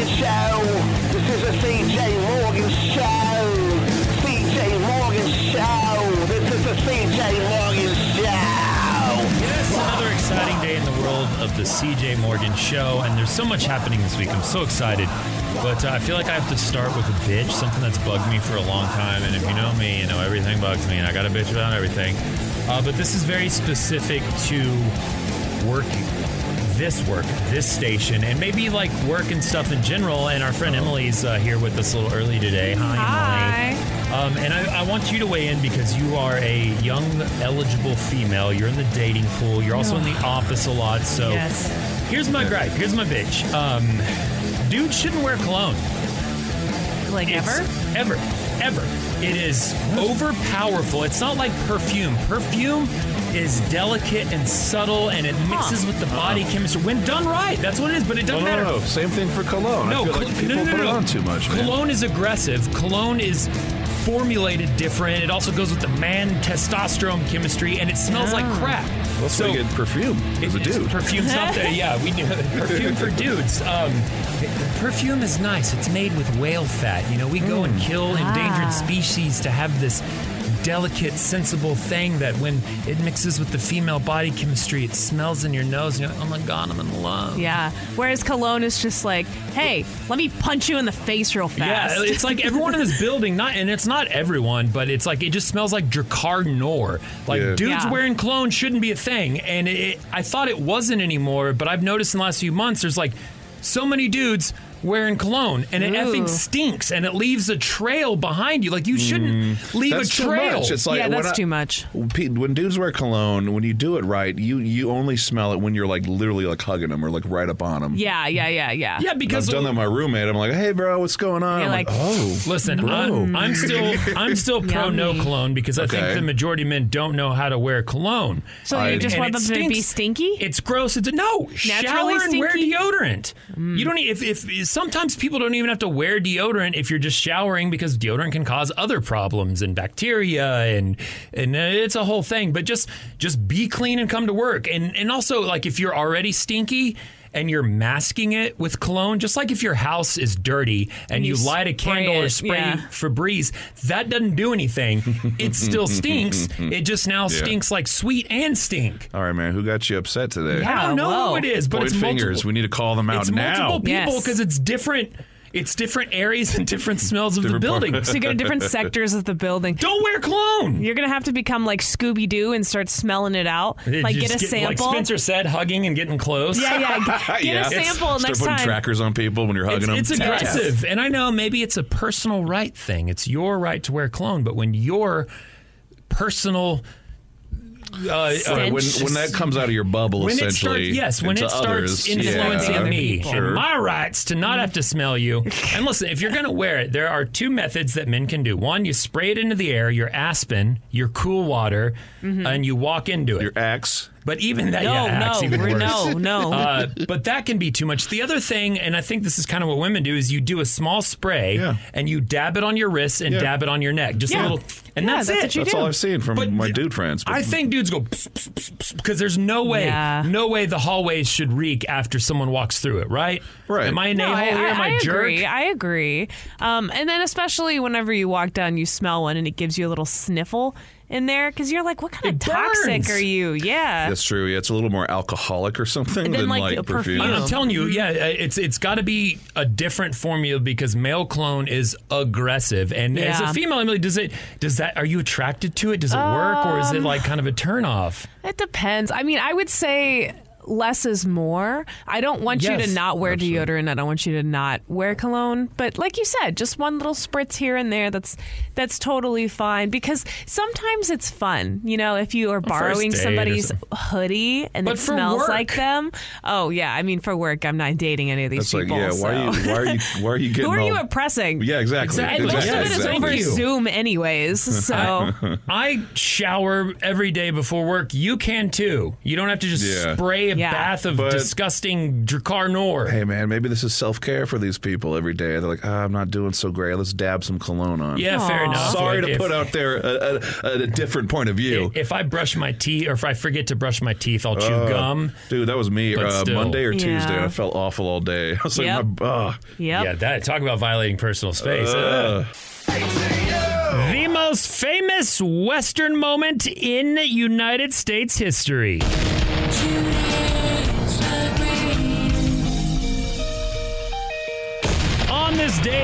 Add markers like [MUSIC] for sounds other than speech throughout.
Morgan Show. This is a CJ Morgan Show. CJ Morgan Show. This is the CJ Morgan Show. Yes, another exciting day in the world of the CJ Morgan Show, and there's so much happening this week. I'm so excited. But uh, I feel like I have to start with a bitch, something that's bugged me for a long time. And if you know me, you know everything bugs me, and I got a bitch about everything. Uh, but this is very specific to working, this work, this station, and maybe like work and stuff in general. And our friend Emily's uh, here with us a little early today. Hi, Emily. Um, and I, I want you to weigh in because you are a young, eligible female. You're in the dating pool. You're also in the office a lot. So Yes. here's my gripe. Here's my bitch. Um, dudes shouldn't wear cologne. Like It's- ever? Ever. Ever. It is overpowerful. It's not like perfume. Perfume is delicate and subtle and it mixes with the body chemistry. When done right, that's what it is, but it doesn't no, matter. no, no. Same thing for cologne. No, I feel col- like people no, no, put no, it no. on too much, man. Cologne is aggressive. Cologne is formulated different. It also goes with the man testosterone chemistry, and it smells like crap. That's so why you get perfume as a it- it's- dude. Perfume's not there. Yeah, we do [LAUGHS] perfume for dudes. Um, perfume is nice. It's made with whale fat. You know, we go and kill endangered Ah. species to have this delicate, sensible thing that when it mixes with the female body chemistry, it smells in your nose. And you're like, oh my god, I'm in love. Yeah. Whereas cologne is just like, hey, let me punch you in the face real fast. Yeah, it's like [LAUGHS] everyone in this building, not and it's not everyone, but it's like it just smells like Drakkar Noir. Like Yeah. dudes Yeah. wearing cologne shouldn't be a thing, and it, I thought it wasn't anymore. But I've noticed in the last few months, there's like so many dudes wearing cologne, and it Ooh. effing stinks, and it leaves a trail behind you. Like you shouldn't leave Mm. That's a too trail. much. It's like yeah, that's I- too much. When dudes wear cologne, when you do it right, you you only smell it when you're like literally like hugging them or like right up on them. Yeah, yeah, yeah, yeah. yeah, because I've done that with my roommate. I'm like, hey, bro, what's going on? You're I'm like, oh, Listen, bro. I'm, I'm still [LAUGHS] I'm still pro no cologne because I think the majority of men don't know how to wear cologne. So I- you just want it them to be stinky? It's gross. It's no shower Naturally and wear stinky? deodorant. You don't. e- If if sometimes people don't even have to wear deodorant if you're just showering because deodorant can cause other problems and bacteria and and uh, it's a whole thing. But just just be clean and come to work. And and also like if you're already stinky. And you're masking it with cologne, just like if your house is dirty and you, you light a spray candle or spray yeah. Febreze, that doesn't do anything. [LAUGHS] It still stinks. It just now stinks like sweet and stink. All right, man. Who got you upset today? Yeah. I don't know whoa. who it is, but Point it's fingers. multiple. We need to call them out it's now. multiple people Yes. because it's different. It's different areas and different smells of Different the part- building. So you go to different [LAUGHS] sectors of the building. Don't wear cologne. You're gonna have to become like Scooby Doo and start smelling it out. Like get a sample. Like Spencer said, hugging and getting close. yeah, yeah. [LAUGHS] Get, get Yeah. a It's- sample Start next putting time. trackers on people when you're hugging It's, them. it's aggressive, and I know maybe it's a personal right thing. It's your right to wear cologne, but when your personal uh, All right, when, when that comes out of your bubble, when it starts, essentially. yes, when it starts others, influencing yeah, me Sure. and my rights to not have to smell you. And listen, if you're going to wear it, there are two methods that men can do. One, you spray it into the air, your Aspen, your cool water, and you walk into it. Your ex. But even that, No, yeah, Axe no, even worse. no, no. [LAUGHS] Uh, but that can be too much. The other thing, and I think this is kind of what women do, is you do a small spray Yeah. and you dab it on your wrists and Yeah. dab it on your neck, just a little, and Yeah, that's, that's it. what you That's do. all I've seen from But my dude friends. but- I think dudes go because there's no way, Yeah. no way the hallways should reek after someone walks through it, right? Right. Am I an No, a-hole I, here? Am I, I, a I jerk? agree. I agree. Um, and then especially whenever you walk down, you smell one, and it gives you a little sniffle in there because you're like, "What kind It of toxic burns. are you?" Yeah. That's true. Yeah, it's a little more alcoholic or something And then, than like, like, perfume. perfume. I'm telling you, yeah, uh, it's it's got to be a different formula because male clone is aggressive, and as a female, Emily, does it does that? Are you attracted to it? Does it work, or Um, is it like kind of a turnoff? It depends. I mean, I would say less is more. I don't want you to not wear deodorant. I don't want you to not wear cologne. But like you said, just one little spritz here and there. That's that's totally fine because sometimes it's fun. You know, if you are borrowing somebody's hoodie and But it smells work. like them. Oh yeah, I mean for work, I'm not dating any of these That's like, people. yeah. Why are you? Why are you? Why are you getting? [LAUGHS] Who are you all, impressing? Yeah, exactly. Exactly. And most exactly. of it is Thank over you. Zoom, anyways. [LAUGHS] So I shower every day before work. You can too. You don't have to just Yeah. spray a Yeah. bath of But- disgusting Drakkar Noir. Hey man, maybe this is self care for these people every day. They're like, ah, I'm not doing so great. Let's dab some cologne on. Yeah, fair enough. Sorry Like, to if- put out there a, a, a different point of view. If I brush my teeth, or if I forget to brush my teeth, I'll chew gum. Dude, that was me But uh. Monday or Tuesday. Yeah. I felt awful all day. [LAUGHS] I was like, Yep. my, uh, Yep. Yeah, that talk about violating personal space. uh, The most famous Western moment in United States history.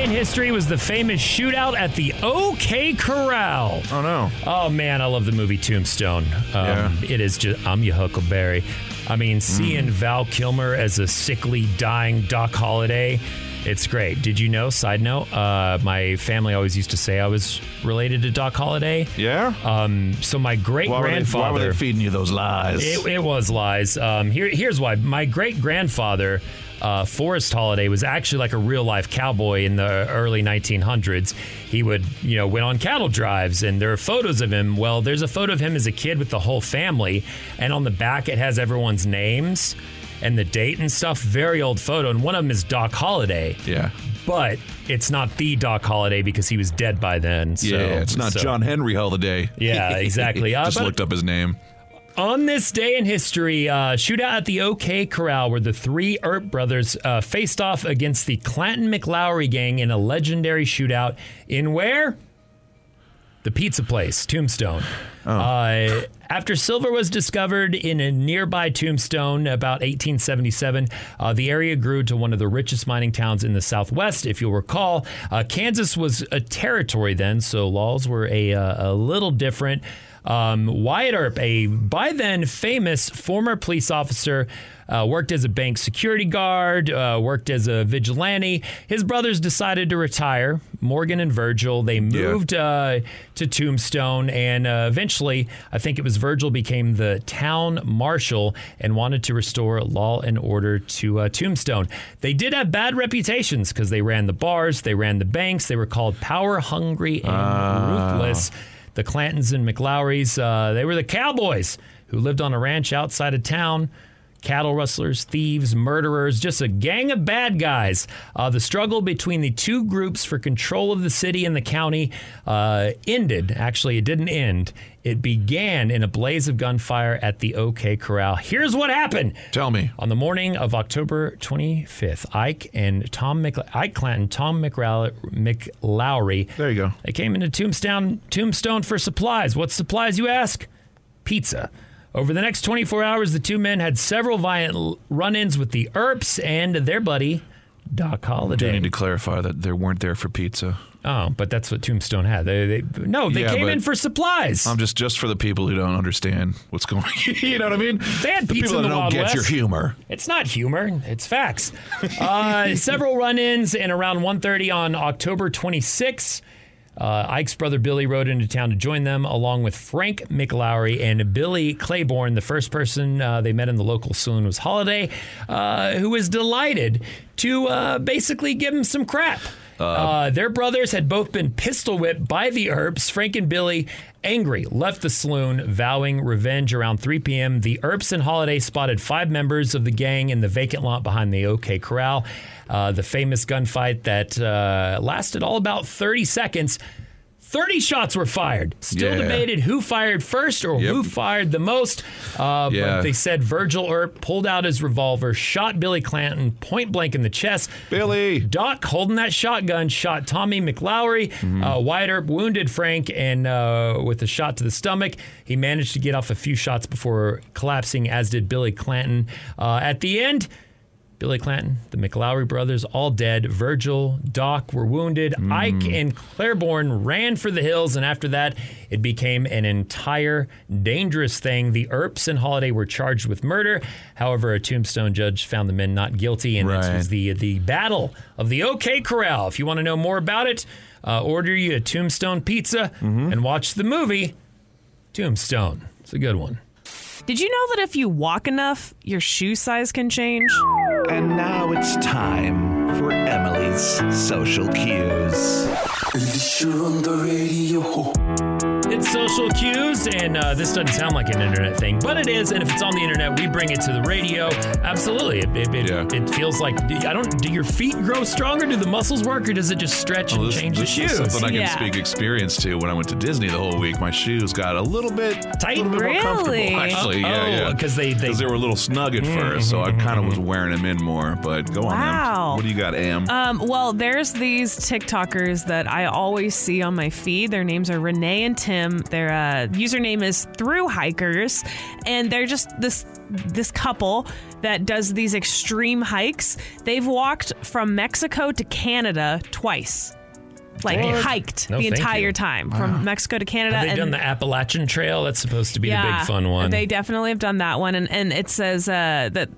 In history was the famous shootout at the OK Corral. oh no. Oh man, I love the movie Tombstone. Um, It is just I'm your Huckleberry. I mean, seeing Val Kilmer as a sickly, dying Doc Holliday, it's great. Did you know? Side note: uh, My family always used to say I was related to Doc Holliday. Yeah? Um, so my great they, why were grandfather. they feeding you those lies? It, it was lies. Um, here, here's why. My great grandfather, uh, Forrest Holiday, was actually like a real life cowboy in the early 1900s. He would, you know, went on cattle drives, and there are photos of him. Well, there's a photo of him as a kid with the whole family, and on the back it has everyone's names and the date and stuff. Very old photo, and one of them is Doc Holliday. yeah. But it's not the Doc Holliday because he was dead by then. So, yeah, it's not so- John Henry Holliday. Yeah, [LAUGHS] exactly. Uh, Just looked up his name. On this day in history, uh, shootout at the OK Corral, where the three Earp brothers uh, faced off against the Clanton McLaury gang in a legendary shootout in where? The pizza place, Tombstone. Uh, after silver was discovered in a nearby Tombstone about 1877, uh, the area grew to one of the richest mining towns in the Southwest. If you'll recall, uh, Kansas was a territory then, so laws were a, uh, a little different. Um, Wyatt Earp, a by then famous former police officer, uh, worked as a bank security guard, uh, worked as a vigilante. His brothers decided to retire. Morgan and Virgil, they moved uh, to Tombstone, and uh, eventually, I think it was Virgil became the town marshal and wanted to restore law and order to uh, Tombstone. They did have bad reputations because they ran the bars, they ran the banks, they were called power hungry and ruthless. The Clantons and McLaurys, uh, they were the cowboys who lived on a ranch outside of town. Cattle rustlers, thieves, murderers, just a gang of bad guys. Uh, the struggle between the two groups for control of the city and the county uh, ended. Actually, it didn't end. It began in a blaze of gunfire at the OK Corral. Here's what happened. Tell me. On the morning of October 25th, Ike and Tom Mc- Ike Clanton, Tom McRow- McLaury, There you go. they came into Tombstone, Tombstone for supplies. What supplies, you ask? Pizza. Over the next 24 hours, the two men had several violent run ins with the Earps and their buddy, Doc Do Holliday. need to clarify that they weren't there for pizza. oh, but that's what Tombstone had. They, they, no, they Yeah, came in for supplies. I'm just just for the people who don't understand what's going. On. [LAUGHS] You know what I mean? They had the pizza people in that don't Wild get West. your humor. It's not humor, it's facts. Uh, [LAUGHS] several run-ins and around 1.30 on October 26, uh, Ike's brother Billy rode into town to join them, along with Frank McLaury and Billy Claiborne. The first person uh, they met in the local saloon was Holliday, uh, who was delighted to uh, basically give him some crap. Uh, their brothers had both been pistol whipped by the Earps. Frank and Billy, angry, left the saloon, vowing revenge around 3 p.m. The Earps and Holliday spotted five members of the gang in the vacant lot behind the OK Corral. Uh, the famous gunfight that uh, lasted all about 30 seconds. 30 shots were fired. Still Yeah. debated who fired first or Yep. who fired the most. Uh, Yeah. But they said Virgil Earp pulled out his revolver, shot Billy Clanton point blank in the chest. Billy. Doc, holding that shotgun, shot Tommy McLaury. Uh, Wyatt Earp wounded Frank and uh, with a shot to the stomach. He managed to get off a few shots before collapsing, as did Billy Clanton. Uh, at the end, Billy Clanton, the McLaury brothers, all dead. Virgil, Doc were wounded. Ike and Claiborne ran for the hills, and after that, it became an entire dangerous thing. The Earps and Holliday were charged with murder. However, a tombstone judge found the men not guilty, and this was the the battle of the OK Corral. If you want to know more about it, uh, order you a Tombstone pizza and watch the movie Tombstone. It's a good one. Did you know that if you walk enough, your shoe size can change? And now it's time for Emily's social cues. It's social cues, and uh, this doesn't sound like an internet thing, but it is. And if it's on the internet, we bring it to the radio. Absolutely, it, it, it, Yeah. it feels like. I don't. Do your feet grow stronger? Do the muscles work, or does it just stretch and this, change this the is shoes? something I can Yeah. speak experience to. When I went to Disney the whole week, my shoes got a little bit Tight? a little bit Really? more comfortable. Actually, yeah, Oh, yeah, 'cause they- they- because they were a little snug at first, so I kind of was wearing them in more. But go on, Wow. Em. What do you got, Am? Um, well, there's these TikTokers that I always see on my feed. Their names are Renee and Tim. Their uh, username is Through Hikers, and they're just this this couple that does these extreme hikes. They've walked from Mexico to Canada twice. Like What? hiked No, the entire you. time from Mexico to Canada. Have they and done the Appalachian Trail? That's supposed to be the big fun one. they definitely have done that one, and and it says uh, that.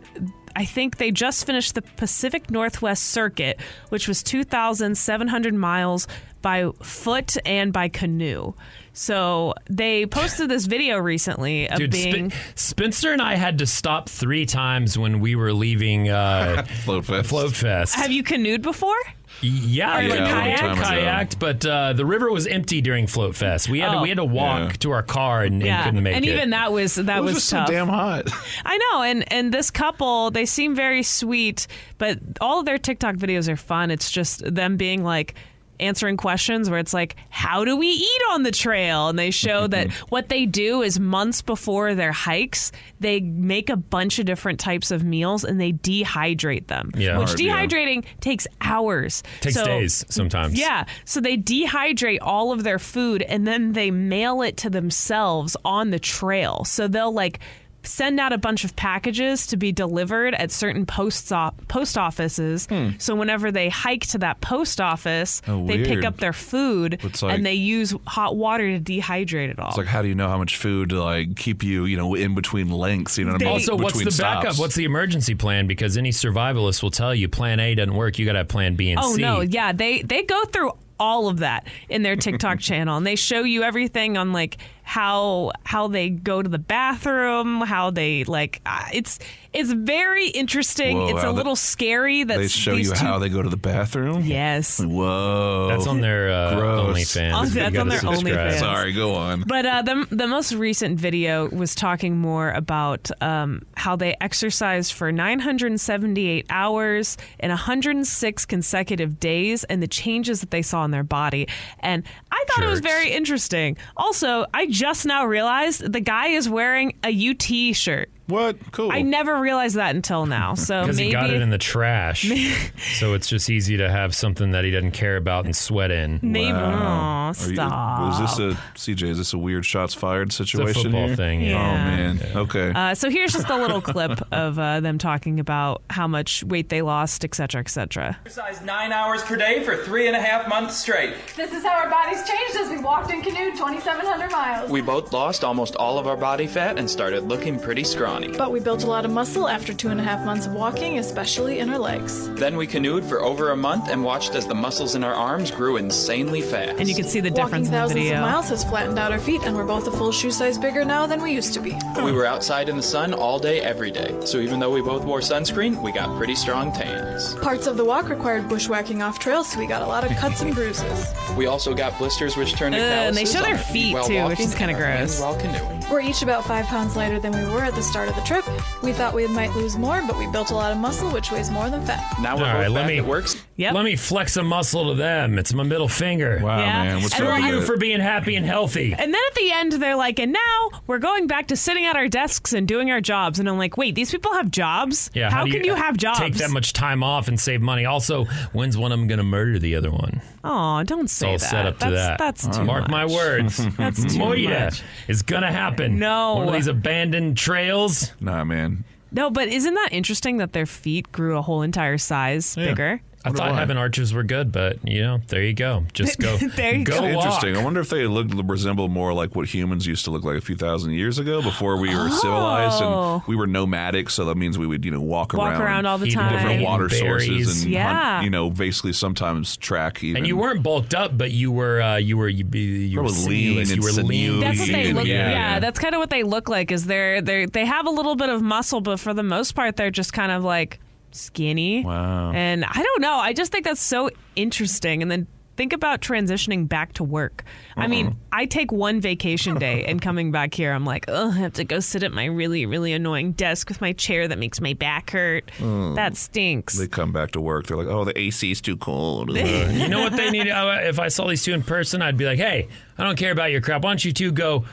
I think they just finished the Pacific Northwest Circuit, which was 2,700 miles by foot and by canoe. So they posted this video recently of Dude, being. Spen- Spencer and I had to stop three times when we were leaving uh, [LAUGHS] Float Fest. Float Fest. have you canoed before? Yeah, Or, we like, had kayaked? Kayaked, but uh, the river was empty during Float Fest. We had to, Oh. we had to walk Yeah. to our car and, and Yeah, couldn't make and it. And even that was that It was, was, just tough. so damn hot. [LAUGHS] I know, and and this couple, they seem very sweet, but all of their TikTok videos are fun. It's just them being like answering questions where it's like, how do we eat on the trail? And they show that [LAUGHS] what they do is months before their hikes, they make a bunch of different types of meals and they dehydrate them. Yeah. which Hard, yeah. dehydrating takes hours. takes So- days sometimes. yeah. So they dehydrate all of their food and then they mail it to themselves on the trail. So they'll like send out a bunch of packages to be delivered at certain post post offices. Hmm. So whenever they hike to that post office, Oh, they pick up their food like- and they use hot water to dehydrate it all. It's like, how do you know how much food to like keep you, you know, in between lengths? You know what I mean? Also, between what's the Between backup? What's the emergency plan? Because any survivalist will tell you plan A doesn't work. You got to have plan B and Oh C. Oh no, yeah, they they go through all of that in their TikTok [LAUGHS] channel, and they show you everything on like how how they go to the bathroom, how they like. Uh, it's it's very interesting. Whoa, it's a that- little scary that They show these you two, how they go to the bathroom. Yes. Whoa. That's on their uh, Gross. OnlyFans. Oh, You on their subscribe. OnlyFans. Sorry, go on. But uh, the the most recent video was talking more about um, how they exercised for 978 hours in 106 consecutive days, and the changes that they saw in their body. And I thought it was very interesting. Also, I just now realized the guy is wearing a UT shirt. What? Cool. I never realized that until now. So Because maybe he got it in the trash, [LAUGHS] so it's just easy to have something that he doesn't care about and sweat in. maybe. Wow. Oh, Are you- stop. is this a CJ? Is this a weird shots fired It's a situation football here? thing. Oh Yeah. man. Okay. Uh, so here's just a little clip of uh, them talking about how much weight they lost, etc., cetera, et cetera. Exercise nine hours per day for three and a half months straight. This is how our bodies changed as we walked and canoed 2,700 miles. We both lost almost all of our body fat and started looking pretty scrawny. But we built a lot of muscle after two and a half months of walking, especially in our legs. Then we canoed for over a month and watched as the muscles in our arms grew insanely fast. And you can see the Walking difference in the thousands video. of miles has flattened out our feet, and we're both a full shoe size bigger now than we used to be. we were outside in the sun all day, every day. So even though we both wore sunscreen, we got pretty strong tans. Parts of the walk required bushwhacking off trail, so we got a lot of cuts and bruises. [LAUGHS] We also got blisters which turned to Ugh, and they calluses show their our feet, too, which is kinda and our hands gross. While canoeing. We're each about five pounds lighter than we were at the start of the trip. We thought we might lose more, but we built a lot of muscle, which weighs more than fat. Now we're All both right, let back me- at works. Yep. Let me flex a muscle to them. It's my middle finger. wow, yeah. man. What's And up like- You that? for being happy and healthy. And then at the end, they're like, and now we're going back to sitting at our desks and doing our jobs. And I'm like, wait, these people have jobs? Yeah, How, do can you have jobs? Take that much time off and save money. Also, when's one of them going to murder the other one? Oh, don't It's say all that. set up to that's, that. That's too Mark much. my words. [LAUGHS] That's too Moira much. is going to happen. No. One of these abandoned trails. Nah, man. No, but isn't that interesting that their feet grew a whole entire size bigger? I thought why. having arches were good, but you know, there you go. Just go. [LAUGHS] There you go. go. Interesting. I wonder if they look resemble more like what humans used to look like a few thousand years ago before we were civilized Oh. and we were nomadic. So that means we would, you know, walk, Walk around, around all the time. different water berries. sources and Yeah. hunt, you know, basically sometimes track even. And you weren't bulked up, but you were uh, you were you, you were Probably lean sinuous. and You were lean. That's what they Yeah, look. Yeah, yeah. that's kind of what they look like. Is they're they they have a little bit of muscle, but for the most part, they're just kind of like skinny. Wow. And I don't know. I just think that's so interesting. And then think about transitioning back to work. I mean, uh-uh. I take one vacation day and [LAUGHS] coming back here, I'm like, oh, I have to go sit at my really, really annoying desk with my chair that makes my back hurt. Mm. That stinks. They come back to work. They're like, "Oh, the AC is too cold." [LAUGHS] You [LAUGHS] know what they need? If I saw these two in person, I'd be like, hey, I don't care about your crap. Why don't you two go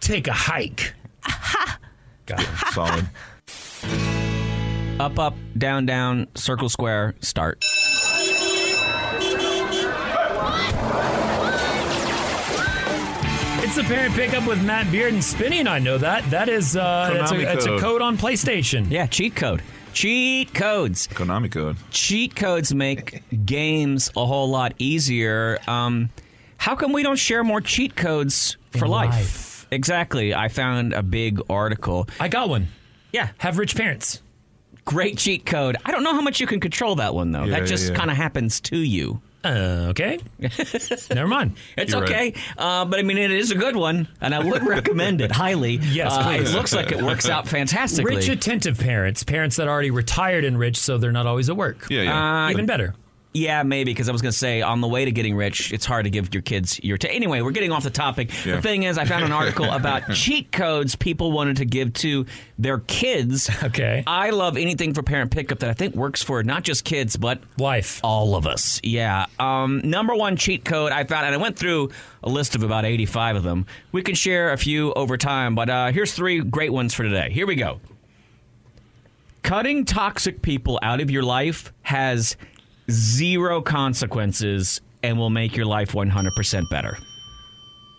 take a hike? Got it. Solid. Up, up, down, down, circle, square, start. It's the parent pickup with Matt Beard and Spinny, and I know that. That is uh, that's, a, Konami that's a code. code on PlayStation. Yeah, cheat code. Cheat codes. Konami code. Cheat codes make games a whole lot easier. Um, how come we don't share more cheat codes for In life? life. Exactly. I found a big article. I got one. Yeah, Have rich parents. Great cheat code. I don't know how much you can control that one though. Yeah, that just yeah. kind of happens to you. Uh, okay. [LAUGHS] Never mind. It's You're okay, uh, but I mean, it is a good one, and I would recommend it highly. [LAUGHS] Yes, Uh, please. it looks like it works out fantastically. Rich, attentive parents. Parents that are already retired and rich, so they're not always at work. Yeah, yeah. Uh, Even better. Yeah, maybe because I was going to say on the way to getting rich, it's hard to give your kids your. T- anyway, we're getting off the topic. Yeah. The thing is, I found an [LAUGHS] article about cheat codes people wanted to give to their kids. [LAUGHS] Okay. I love anything for parent pickup that I think works for not just kids but Life. all of us. Yeah. Um, number one cheat code I found, and I went through a list of about 85 of them. We can share a few over time, but uh, here's three great ones for today. Here we go. Cutting toxic people out of your life has zero consequences and will make your life 100% better.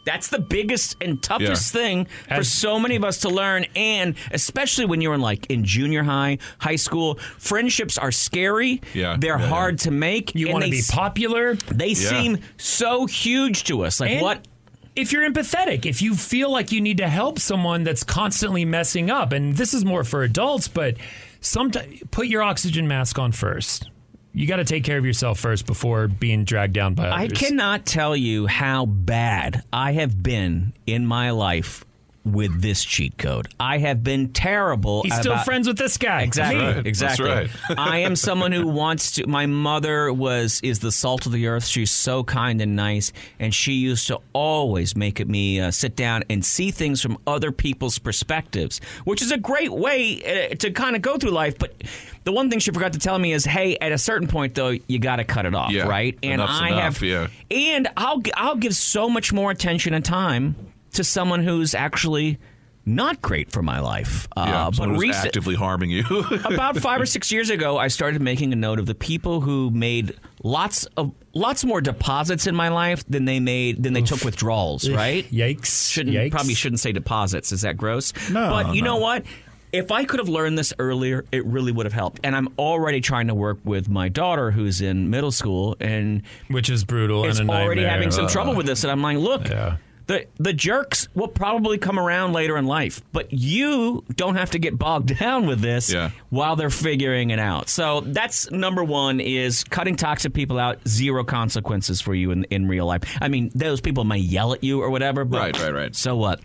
That's the biggest and toughest Yeah. thing for As- so many of us to learn, and especially when you're in like in junior high, high school. Friendships are scary. Yeah. they're Yeah, hard to make. You want to be popular. They seem so huge to us. Like And what? If you're empathetic, if you feel like you need to help someone that's constantly messing up, and this is more for adults, but sometimes put your oxygen mask on first. You got to take care of yourself first before being dragged down by others. I cannot tell you how bad I have been in my life with this cheat code. I have been terrible. He's still about- friends with this guy. Exactly. Me. right. That's Exactly. right. I am someone who wants to. My mother was is the salt of the earth. She's so kind and nice, and she used to always make me uh, sit down and see things from other people's perspectives, which is a great way uh, to kind of go through life. But the one thing she forgot to tell me is, hey, at a certain point though, you got to cut it off, Yeah. right? And Enough's I enough, have, yeah. and I'll I'll give so much more attention and time to someone who's actually. Not great for my life, uh, yeah. but Someone recent, actively harming you. [LAUGHS] about five or six years ago, I started making a note of the people who made lots of lots more deposits in my life than they made than they took withdrawals. Right? Yikes. Shouldn't Yikes. probably shouldn't say deposits. Is that gross? No, But you no. know what? If I could have learned this earlier, it really would have helped. And I'm already trying to work with my daughter who's in middle school and Which is brutal is and a already nightmare. having some Uh, trouble with this. And I'm like, look, Yeah. The the jerks will probably come around later in life, but you don't have to get bogged [LAUGHS] down with this Yeah. while they're figuring it out. So that's number one: is cutting toxic people out. Zero consequences for you in in real life. I mean, those people may yell at you or whatever, but Right, right, right. So what?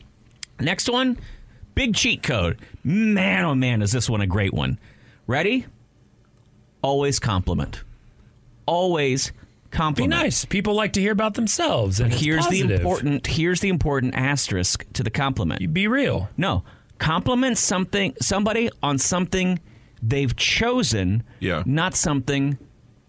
Next one, big cheat code. Man, oh man, is this one a great one? Ready? Always compliment. Always Be nice. People like to hear about themselves. And it's Here's the important. Here's the important asterisk to the compliment. Be real. No, compliment something somebody on something they've chosen. Yeah. Not something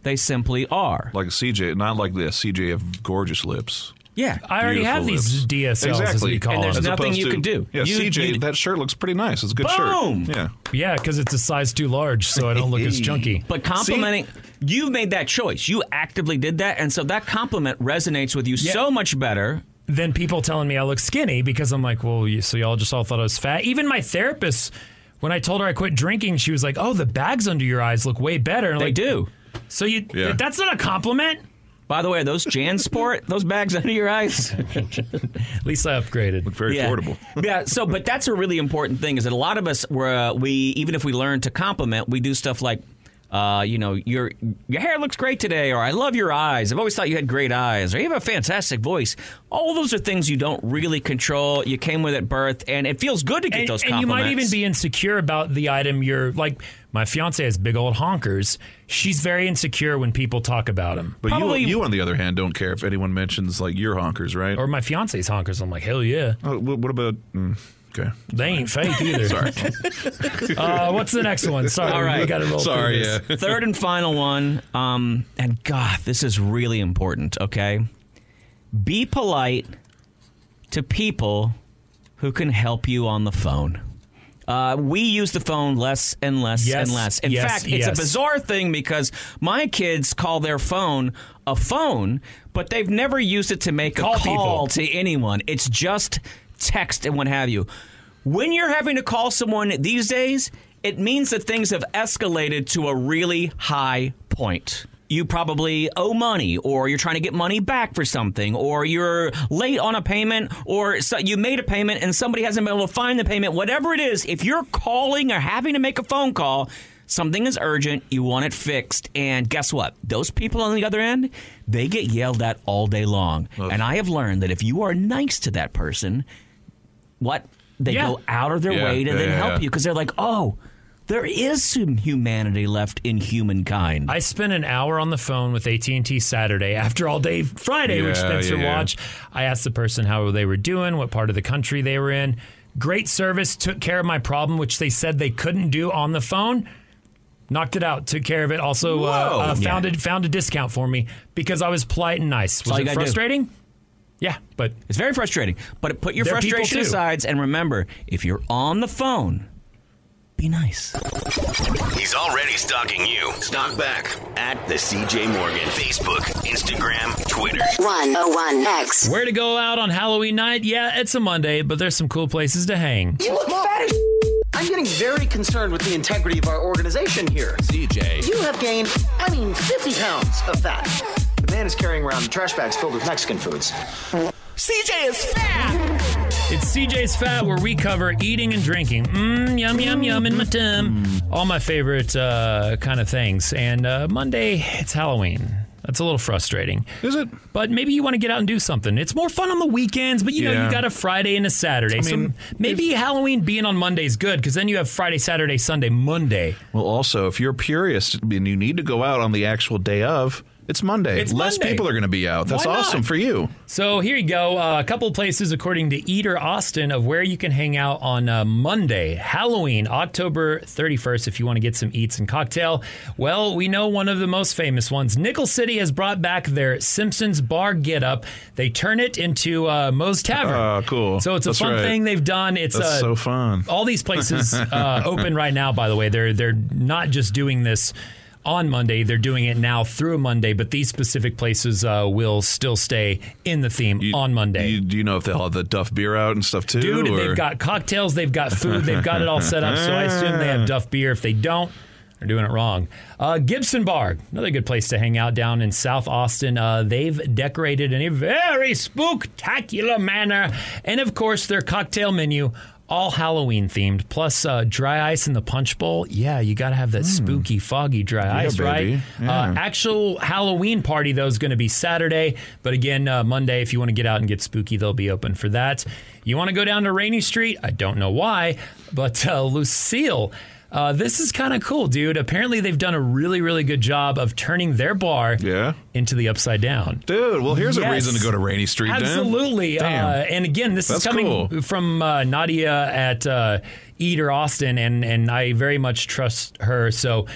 they simply are. like CJ, not like this. CJ have gorgeous lips. Yeah. I already have Beautiful these lips. DSLs, as Exactly. we call And there's them. Nothing you to- can do. Yeah, You- CJ, you- that shirt looks pretty nice. It's a good Boom! shirt. Yeah. Yeah, because it's a size too large, so I don't look as [LAUGHS] chunky. But complimenting, you made that choice. You actively did that, and so that compliment resonates with you Yeah. so much better. than people telling me I look skinny because I'm like, well, you, so y'all just all thought I was fat. Even my therapist, when I told her I quit drinking, she was like, oh, the bags under your eyes look way better. And I'm They like, do. So you, Yeah. that's not a compliment. By the way, those JanSport, [LAUGHS] those bags under your eyes. [LAUGHS] At least I upgraded. Very yeah. affordable. [LAUGHS] yeah. So, but that's a really important thing is that a lot of us, were, uh, we even if we learn to compliment, we do stuff like, Uh, you know, your your hair looks great today, or I love your eyes. I've always thought you had great eyes, or you have a fantastic voice. All those are things you don't really control. You came with at birth, and it feels good to get and, those and you might even be insecure about the item you're like my fiance has big old honkers she's very insecure when people talk about him But Probably- you, you, on the other hand, don't care if anyone mentions like your honkers, right? or my fiance's honkers i'm like hell yeah Oh, what, what about? Mm, okay. they ain't fake either [LAUGHS] Sorry. uh, what's the next one sorry All right. we gotta roll Sorry. Yeah. [LAUGHS] Third and final one, um, and God, this is really important. Okay, be polite to people who can help you on the phone. Uh, we use the phone less and less Yes, and less. In yes, fact, it's yes. a bizarre thing because my kids call their phone a phone, but they've never used it to make Call a call people. to anyone. It's just text and what have you. When you're having to call someone these days, it means that things have escalated to a really high point. You probably owe money, or you're trying to get money back for something, or you're late on a payment, or so you made a payment and somebody hasn't been able to find the payment. Whatever it is, if you're calling or having to make a phone call, something is urgent, you want it fixed, and guess what? Those people on the other end, they get yelled at all day long. And I have learned that if you are nice to that person, what they Yeah. go out of their Yeah, way to yeah, then yeah, help yeah. you because they're like, oh, there is some humanity left in humankind. I spent an hour on the phone with AT&T Saturday after all day Friday, which Spencer yeah, yeah. watched. I asked the person how they were doing, what part of the country they were in. Great service, took care of my problem, which they said they couldn't do on the phone. Knocked it out, took care of it. Also, uh, uh, Yeah. found, a, found a discount for me because I was polite and nice. Was it gotta do. Frustrating? Yeah, but it's very frustrating. But put your frustration aside and remember, if you're on the phone, be nice. He's already stalking you. Stalk back at the CJ Morgan. Facebook, Instagram, Twitter. 101X. where to go out on Halloween night? Yeah, it's a Monday, but there's some cool places to hang. You look fat as I'm getting very concerned with the integrity of our organization here. CJ. You have gained, I mean, 50 pounds of fat. The man is carrying around trash bags filled with Mexican foods. CJ is fat! It's CJ's Fat, where we cover eating and drinking. Mmm, yum, yum, yum in my tum. All my favorite uh, kind of things. And uh, Monday, it's Halloween. That's a little frustrating. Is it? But maybe you want to get out and do something. It's more fun on the weekends, but you know, Yeah. you got a Friday and a Saturday. mean, so maybe Halloween being on Monday is good because then you have Friday, Saturday, Sunday, Monday. Well, also, if you're a purist and you need to go out on the actual day of, it's Monday. It's Less Monday. people are going to be out. That's awesome for you. So here you go. Uh, a couple of places, according to Eater Austin, of where you can hang out on uh, Monday, Halloween, October 31st, if you want to get some eats and cocktail. Well, we know one of the most famous ones. Nickel City has brought back their Simpsons bar get up. They turn it into uh, Moe's Tavern. Oh, cool. So it's a That's fun right. thing they've done. It's That's uh, so fun. all these places uh, open right now. By the way, they're they're not just doing this on Monday; they're doing it now through Monday. But these specific places uh, will still stay in the theme on Monday. You, do you know if they'll have the Duff beer out and stuff too? Dude, or- they've got cocktails, they've got food, they've got it all set up. So I assume they have Duff beer. If they don't, they're doing it wrong. Uh, Gibson Bar, another good place to hang out down in South Austin. Uh, they've decorated in a very spooktacular manner, and of course their cocktail menu. All Halloween themed, plus uh, dry ice in the punch bowl. Yeah, you got to have that spooky, foggy dry ice, baby. right? Yeah. Uh, actual Halloween party though is going to be Saturday, but again uh, Monday. If you want to get out and get spooky, they'll be open for that. You want to go down to Rainey Street? I don't know why, but uh, Lucille. Uh, this is kind of cool, dude. Apparently, they've done a really, really good job of turning their bar Yeah. into the upside down. Dude, well, here's a reason to go to Rainey Street. Absolutely. Uh, and again, this That's is coming cool. from uh, Nadia at uh, Eater Austin, and, and I very much trust her. So,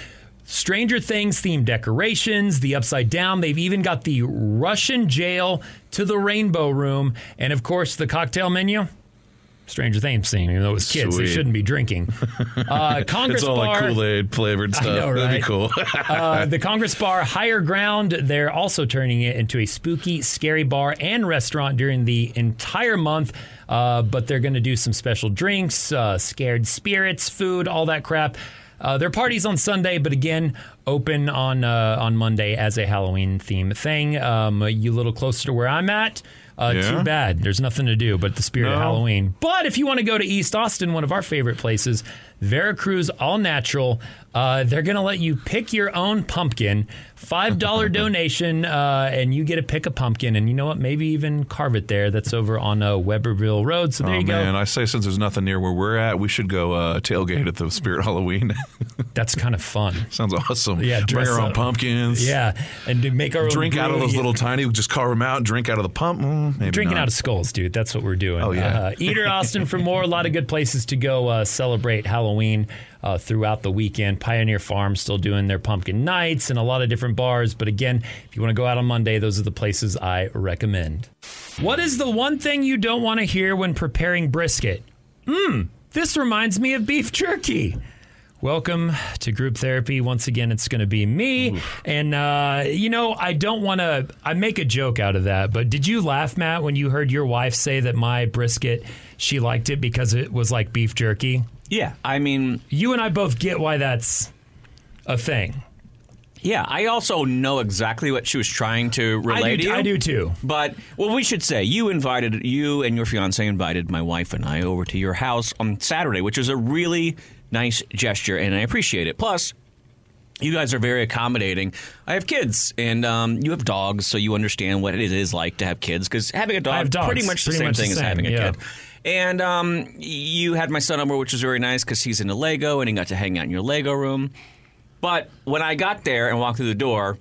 Stranger Things themed decorations, the upside down. They've even got the Russian jail to the rainbow room, and of course, the cocktail menu. Stranger Things theme, even though it was kids, they shouldn't be drinking. [LAUGHS] Uh, Congress it's all Bar, like Kool Aid flavored stuff. know, That'd be cool. [LAUGHS] uh, the Congress Bar Higher Ground, they're also turning it into a spooky, scary bar and restaurant during the entire month. Uh, but they're going to do some special drinks, uh, scared spirits, food, all that crap. Uh, their parties on Sunday, but again, open on uh, on Monday as a Halloween theme thing. Um, you a little closer to where I'm at. Uh, Yeah? Too bad. There's nothing to do but the spirit of Halloween. But if you want to go to East Austin, one of our favorite places, Veracruz All Natural, uh, they're going to let you pick your own pumpkin. $5 [LAUGHS] donation, uh, and you get to pick a pumpkin. And you know what? Maybe even carve it there. That's over on uh, Webberville Road. So there oh you go. man, I say since there's nothing near where we're at, we should go uh, tailgate at the Spirit Halloween. [LAUGHS] That's kind of fun. Sounds awesome. Yeah, bring our own up. pumpkins. Yeah, and to make our own drink out of those little tiny. Just carve them out. Drink out of the pump. Mm, Drinking not. out of skulls, dude. That's what we're doing. Oh, yeah. Uh, Eater Austin for more. A lot of good places to go uh, celebrate Halloween uh, throughout the weekend. Pioneer Farm still doing their pumpkin nights and a lot of different bars. But again, if you want to go out on Monday, those are the places I recommend. What is the one thing you don't want to hear when preparing brisket? Mmm, this reminds me of beef jerky. Welcome to group therapy. Once again, it's going to be me. And, uh, you know, I don't want to, I make a joke out of that, but did you laugh, Matt, when you heard your wife say that my brisket, she liked it because it was like beef jerky? Yeah, I mean, You and I both get why that's a thing. yeah. I also know exactly what she was trying to relate I to do, you. I do too. But well, we should say you invited you and your fiance invited my wife and I over to your house on Saturday, which was a really nice gesture, and I appreciate it. Plus. You guys are very accommodating. I have kids, and um, you have dogs, so you understand what it is like to have kids. Because having a dog, dogs. pretty much the Pretty same much the thing as same, having a yeah. kid. And um, you had my son over, which was very nice because he's into Lego, and he got to hang out in your Lego room. But when I got there and walked through the door,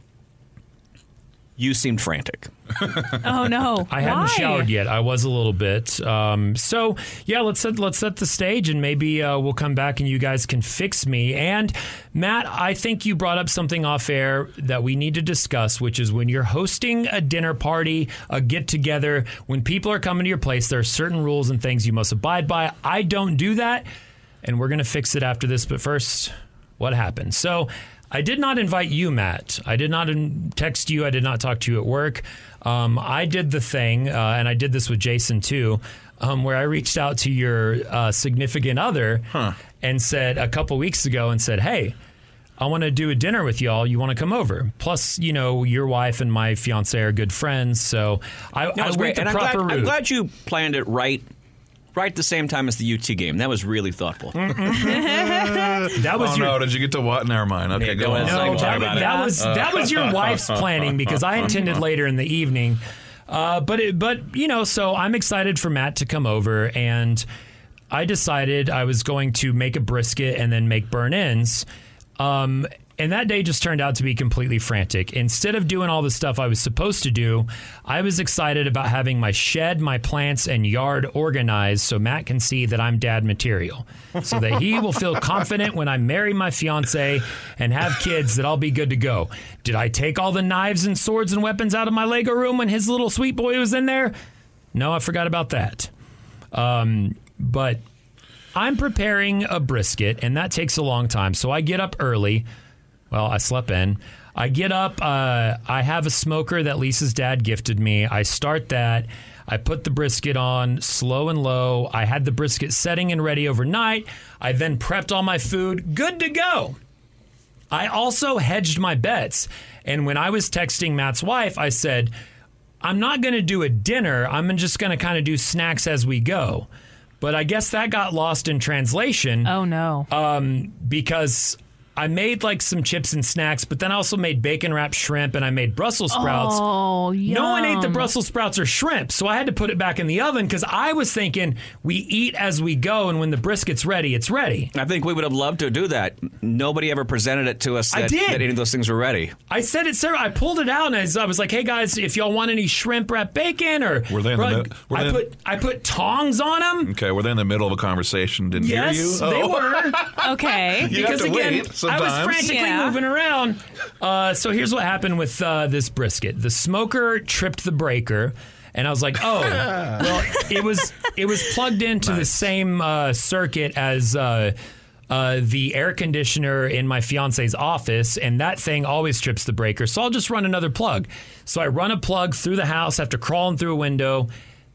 you seemed frantic. [LAUGHS] Oh no! I hadn't Why? showered yet. I was a little bit. Um, so yeah, let's set let's set the stage, and maybe uh, we'll come back and you guys can fix me. And Matt, I think you brought up something off air that we need to discuss, which is when you're hosting a dinner party, a get together, when people are coming to your place, there are certain rules and things you must abide by. I don't do that, and we're gonna fix it after this. But first, what happened? So. I did not invite you, Matt. I did not in- text you. I did not talk to you at work. Um, I did the thing, uh, and I did this with Jason too, um, where I reached out to your uh, significant other and said a couple weeks ago and said, "Hey, I want to do a dinner with y'all. You want to come over? Plus, you know, your wife and my fiance are good friends, so I, That I was went great, the and I'm proper glad, route. I'm glad you planned it right, right at the same time as the UT game. That was really thoughtful. [LAUGHS] that was oh your no! Did you get to what? Never mind. Okay, Yeah, go go on. ahead. No, Let's that, about that was that was your wife's [LAUGHS] planning because I intended later in the evening. Uh, but it, but you know, so I'm excited for Matt to come over, and I decided I was going to make a brisket and then make burnt ends. Um, and that day just turned out to be completely frantic. Instead of doing all the stuff I was supposed to do, I was excited about having my shed, my plants, and yard organized so Matt can see that I'm dad material. So that he will feel confident when I marry my fiance and have kids that I'll be good to go. Did I take all the knives and swords and weapons out of my Lego room when his little sweet boy was in there? No, I forgot about that. Um, but I'm preparing a brisket, and that takes a long time. So I get up early. Well, I slept in. I get up. Uh, I have a smoker that Lisa's dad gifted me. I start that. I put the brisket on slow and low. I had the brisket setting and ready overnight. I then prepped all my food. Good to go. I also hedged my bets. And when I was texting Matt's wife, I said, I'm not going to do a dinner. I'm just going to kind of do snacks as we go. But I guess that got lost in translation Oh no! um, because I made like some chips and snacks, but then I also made bacon wrapped shrimp and I made Brussels sprouts. Oh, No one ate the. Brussels sprouts or shrimp, so I had to put it back in the oven because I was thinking we eat as we go, and when the brisket's ready, it's ready. I think we would have loved to do that. Nobody ever presented it to us I did. that any of those things were ready. I said it, sir. I pulled it out and I was, I was like, "Hey guys, if y'all want any shrimp wrapped bacon or Were they in the Bro, mid- were I they in- put I put tongs on them. Okay, were they in the middle of a conversation? Didn't Yes, hear you? they Oh. were. [LAUGHS] Okay. You have because to again, wait I was frantically Yeah. moving around. Uh, so here's what happened with uh, this brisket: the smoker tripped the breaker, and I was like, "Oh, [LAUGHS] well, it was it was plugged into the same uh, circuit as." Uh, uh, the air conditioner in my fiance's office, and that thing always trips the breaker. So I'll just run another plug. So I run a plug through the house after crawling through a window.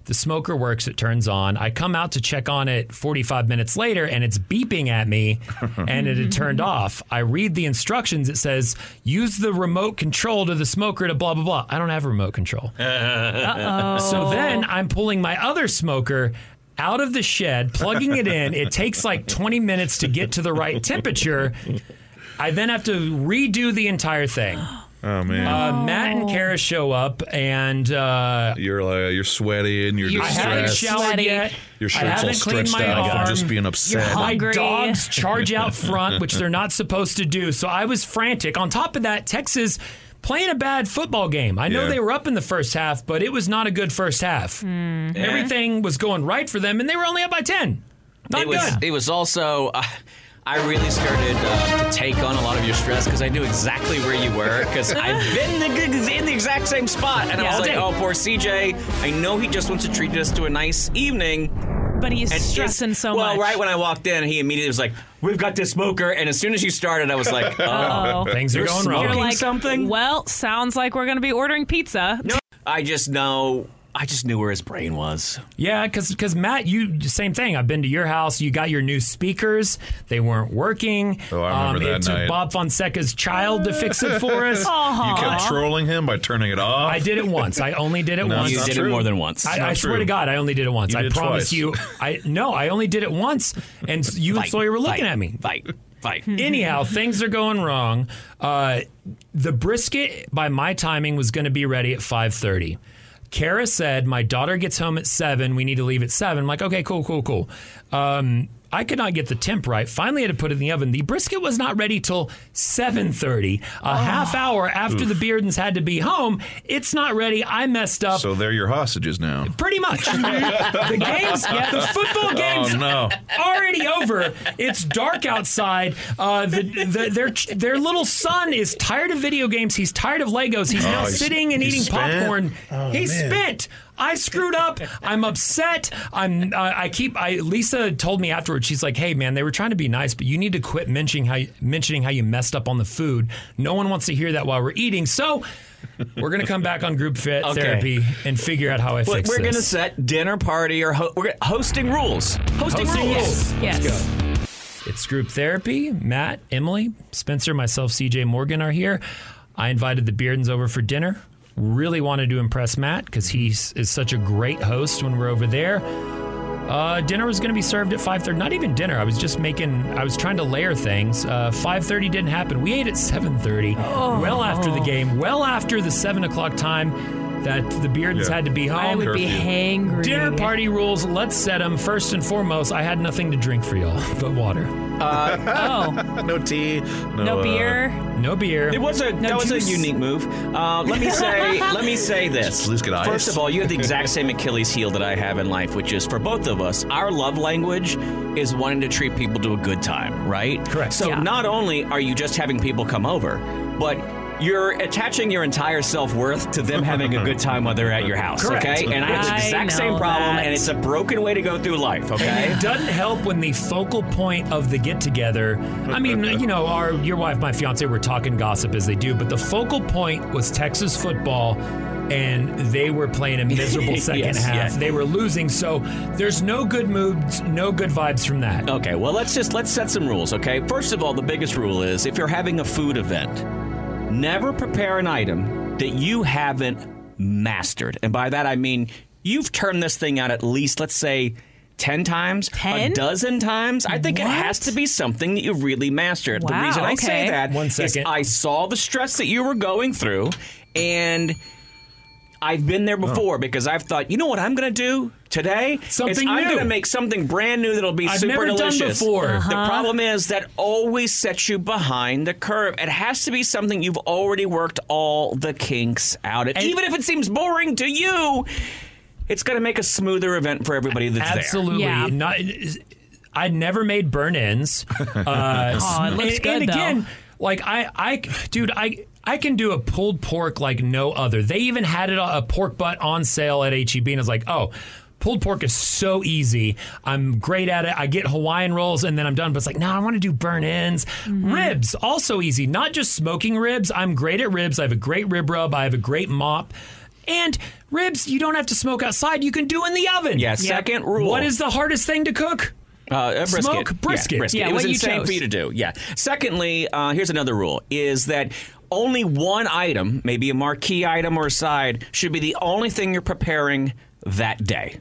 The smoker works, it turns on. I come out to check on it 45 minutes later and it's beeping at me [LAUGHS] and it had turned off. I read the instructions. It says, use the remote control to the smoker to blah, blah, blah. I don't have a remote control. [LAUGHS] So then I'm pulling my other smoker out of the shed, plugging it in. It takes like 20 minutes to get to the right temperature. I then have to redo the entire thing. [GASPS] [GASPS] Oh man, Uh, Matt and Kara show up, and uh, you're like you're sweaty and you're I haven't showered yet. Your shirt's all haven't stretched out arm. from just being upset. My hungry. dogs [LAUGHS] charge out front, which they're not supposed to do. So I was frantic. On top of that, Texas playing a bad football game. I know Yeah. they were up in the first half, but it was not a good first half. Everything was going right for them, and they were only up by 10. Not it was good. it was also uh, I really started uh, to take on a lot of your stress because I knew exactly where you were because [LAUGHS] I've been in the, in the exact same spot and I was like, same. oh poor CJ, I know he just wants to treat us to a nice evening. But he's And stressing so well, much. Well, right when I walked in, he immediately was like, "We've got this smoker," and as soon as you started, I was like, [LAUGHS] "Oh, Uh-oh. Things are you're going wrong. You're like, something." well, sounds like we're going to be ordering pizza. No, I just know. I just knew where his brain was. Yeah, because because Matt, you same thing. I've been to your house. You got your new speakers. They weren't working. Oh, I remember um, that It took night. Bob Fonseca's child to fix it for us. [LAUGHS] You kept trolling him by turning it off. I did it once. I only did it No, once. You not did true. it more than once. I, I swear true. to God, I only did it once. You I did promise twice. you. I no, I only did it once, and you and Fight, Sawyer were looking fight, at me. Fight, fight. [LAUGHS] Anyhow, things are going wrong. Uh, the brisket, by my timing, was going to be ready at five thirty. Kara said, "My daughter gets home at seven. We need to leave at 7. I'm like, "Okay, cool, cool, cool." Um, I could not get the temp right. Finally, I had to put it in the oven. The brisket was not ready till 7:30, a half hour after the Beardens had to be home. It's not ready. I messed up. So they're your hostages now. Pretty much. [LAUGHS] the games, the football games Oh no! already over. It's dark outside. Uh, the, the, their their little son is tired of video games. He's tired of Legos. He's now Oh, he's- sitting and eating spent? popcorn. Oh, he's man. spent. I screwed up. I'm upset. I'm. Uh, I keep. I Lisa told me afterwards. She's like, "Hey, man, they were trying to be nice, but you need to quit mentioning how you, mentioning how you messed up on the food. No one wants to hear that while we're eating." So. We're gonna come back on group fit Okay. therapy and figure out how I But fix we're this. gonna set dinner party or ho- we're hosting rules. Hosting, Hosting rules. rules. Yes. Let's go. It's group therapy. Matt, Emily, Spencer, myself, CJ Morgan are here. I invited the Beardens over for dinner. Really wanted to impress Matt because he is such a great host when we're over there. Uh, dinner was going to be served at 5.30. Not even dinner. I was just making, I was trying to layer things. Uh, 5.30 didn't happen. We ate at 7.30. Well after the game. Well after the 7 o'clock time that the Beardens Yeah. had to be home. I would be hangry. Dinner party rules. Let's set them. First and foremost, I had nothing to drink for y'all but water. Oh, [LAUGHS] No tea. No, no uh, beer. No beer. It was a that was a unique move. Uh, let me [LAUGHS] say let me say this. At get ice. First of all, you have the exact same Achilles heel that I have in life, which is for both of us. Our love language is wanting to treat people to a good time, right? Correct. So Yeah. not only are you just having people come over, but you're attaching your entire self worth to them having a good time while they're at your house. Correct. Okay, and I have the exact same problem, that. and it's a broken way to go through life. Okay. [LAUGHS] It doesn't help when the focal point of the get together. I mean, you know, our your wife, my fiance, were talking gossip as they do, but the focal point was Texas football, and they were playing a miserable [LAUGHS] second Yes, half. yes. They were losing, so there's no good moods, no good vibes from that. Okay, well let's just let's set some rules, okay? First of all, the biggest rule is if you're having a food event, never prepare an item that you haven't mastered. And by that I mean you've turned this thing out at least let's say 10 times, Ten? a dozen times. I think it has to be something that you really mastered. the Wow, reason I okay. say that One is. I saw the stress that you were going through and I've been there before because I've thought, you know what I'm going to do today? Is Something I'm going to make something brand new that'll be I've super never done delicious. before. The Uh-huh. problem is that always sets you behind the curve. It has to be something you've already worked all the kinks out at. Even if it seems boring to you, it's going to make a smoother event for everybody that's there. Absolutely. Yeah. Not, I never made burnt ends. [LAUGHS] Uh, Aw, it looks and, good, and though. again, like I, I, dude, I. I can do a pulled pork like no other. They even had it a pork butt on sale at HEB, and it's like, oh, pulled pork is so easy. I'm great at it. I get Hawaiian rolls, and then I'm done. But it's like, no, I want to do burnt ends. Mm-hmm. Ribs also easy. Not just smoking ribs. I'm great at ribs. I have a great rib rub. I have a great mop. And ribs, you don't have to smoke outside. You can do in the oven. Yeah, second rule. What is the hardest thing to cook? Uh, brisket. Smoke Yeah, brisket. brisket. Yeah, it was what you insane chose. for you to do. Yeah. Secondly, uh, here's another rule: is that only one item, maybe a marquee item or a side, should be the only thing you're preparing that day.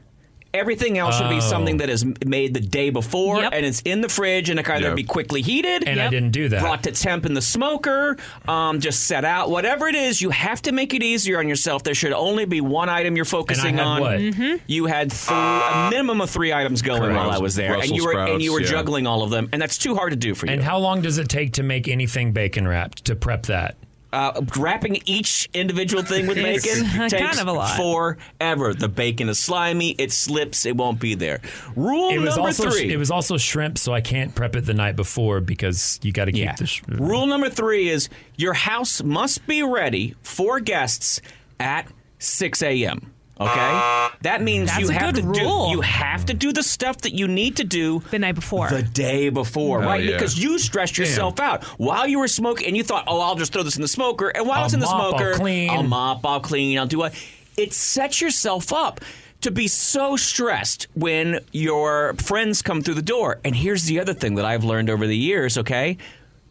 Everything else should be Oh. something that is made the day before Yep. and it's in the fridge and it can either Yeah. be quickly heated And I didn't do that. brought to temp in the smoker, um, just set out. Whatever it is, you have to make it easier on yourself. There should only be one item you're focusing had on. what? Mm-hmm. You had th- a minimum of three items going Correct. while I was there, and you were and you were sprouts, yeah. juggling all of them, and that's too hard to do for you. And how long does it take to make anything bacon wrapped to prep that? Uh, wrapping each individual thing with [LAUGHS] It's bacon kind takes of a lot. forever. The bacon is slimy; it slips; it won't be there. Rule It was number also three. it was also shrimp, so I can't prep it the night before because you got to keep Yeah. the. Sh- Rule number three is your house must be ready for guests at 6 a.m. Okay, that means That's you a have good to rule. do you have to do the stuff that you need to do The night before. the day before, oh, right? yeah. Because you stressed yourself out while you were smoking, and you thought, "Oh, I'll just throw this in the smoker." And while I'll it's in the mop, I'll smoker, clean. I'll mop, I'll clean, I'll do what. It sets yourself up to be so stressed when your friends come through the door. And here's the other thing that I've learned over the years. Okay.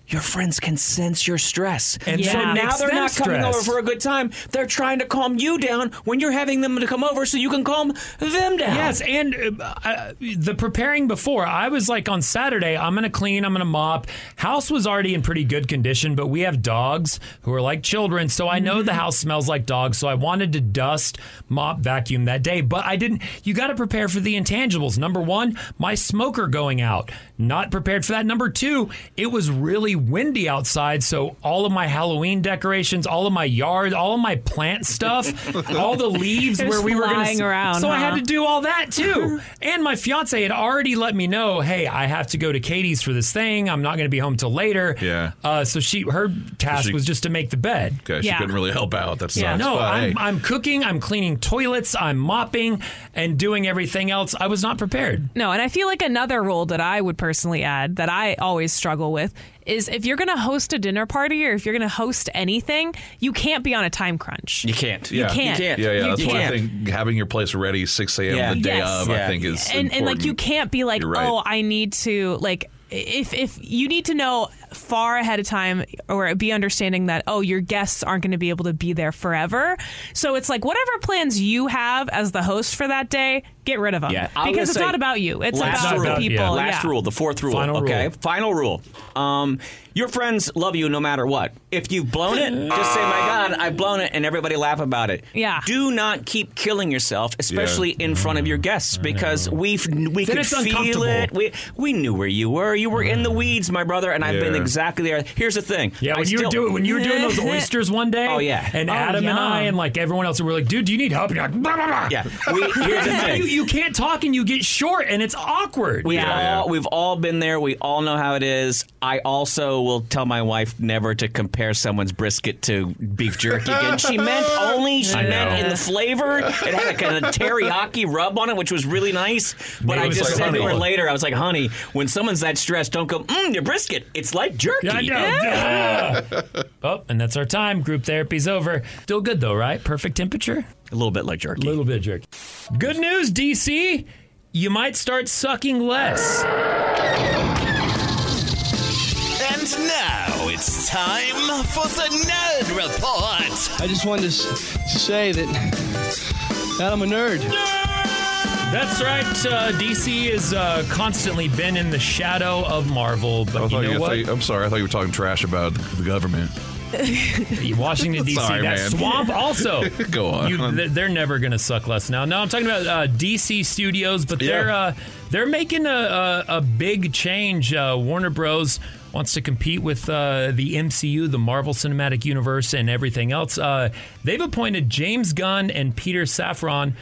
Your friends can sense your stress. And Yeah. so now makes they're them not coming over for a good time. They're trying to calm you down when you're having them to come over so you can calm them down. Yes, and uh, uh, the preparing before, I was like on Saturday, I'm going to clean, I'm going to mop. House was already in pretty good condition, but we have dogs who are like children, so I know the house smells like dogs. So I wanted to dust, mop, vacuum that day, but I didn't. You got to prepare for the intangibles. Number one, my smoker going out, not prepared for that. Number two, it was really windy outside, so all of my Halloween decorations, all of my yard, all of my plant stuff, [LAUGHS] all the leaves where we were going flying around, So I had to do all that too. [LAUGHS] and my fiance had already let me know, hey, I have to go to Katie's for this thing. I'm not going to be home till later. Yeah. Uh, so she, her task She- was just to make the bed. Okay, she Yeah. couldn't really help out. That's sucks. Yeah. No, but, I'm, hey. I'm cooking, I'm cleaning toilets, I'm mopping, and doing everything else. I was not prepared. No, and I feel like another rule that I would personally add that I always struggle with is if you're going to host a dinner party or if you're going to host anything, you can't be on a time crunch. You can't. Yeah. can't. You can't. Yeah, yeah. You That's why I can't. think having your place ready 6 a.m. Yeah. the day Yes. of, Yeah. I think is and and like you can't be like, right. oh, I need to like if if you need to know far ahead of time or be understanding that oh your guests aren't going to be able to be there forever so it's like whatever plans you have as the host for that day get rid of them Yeah, because it's say not about you it's about rule. the people Yeah. Last yeah. rule, the fourth rule. Final okay, rule. final rule. Um, your friends love you no matter what. If you've blown it, just say, "My God, I've blown it," and everybody laugh about it. Yeah. Do not keep killing yourself, especially in front of your guests, because we we Then could feel it. We we knew where you were. You were in the weeds, my brother, and I've been Yeah. exactly there. Here's the thing. Yeah, I when you were still- doing when you were doing those oysters one day. Oh, yeah. and Oh, Adam and I yum. and like everyone else were like, dude, do you need help? And you're like, blah, blah, blah. Yeah. We, here's the [LAUGHS] thing. you, you can't talk and you get short and it's awkward. We've Yeah. all we've all been there. We all know how it is. I also will tell my wife never to compare someone's brisket to beef jerky again. She meant [LAUGHS] only she I meant know. in the flavor. It had like a teriyaki rub on it, which was really nice. But Maybe I it was just like said to her later, I was like, "Honey, when someone's that stressed, don't go. Mm, your brisket. It's like jerky." I know. Yeah. oh, and that's our time. Group therapy's over. Still good though, right? Perfect temperature. A little bit like jerky. A little bit jerky. Good news, DC. You might start sucking less. And now it's time for the Nerd Report. I just wanted to, s- to say that, that I'm a nerd. That's right. Uh, DC has uh, constantly been in the shadow of Marvel, but I you know you, I what? you- I'm sorry. I thought you were talking trash about the government. [LAUGHS] Washington D.C. Sorry, that man. swamp [LAUGHS] also. Go on. You, they're- never going to suck less now. No, I'm talking about uh, DC Studios, but they're uh, they're making a, a, a big change. Uh, Warner Bros. wants to compete with uh, the MCU, the Marvel Cinematic Universe, and everything else. Uh, they've appointed James Gunn and Peter Safran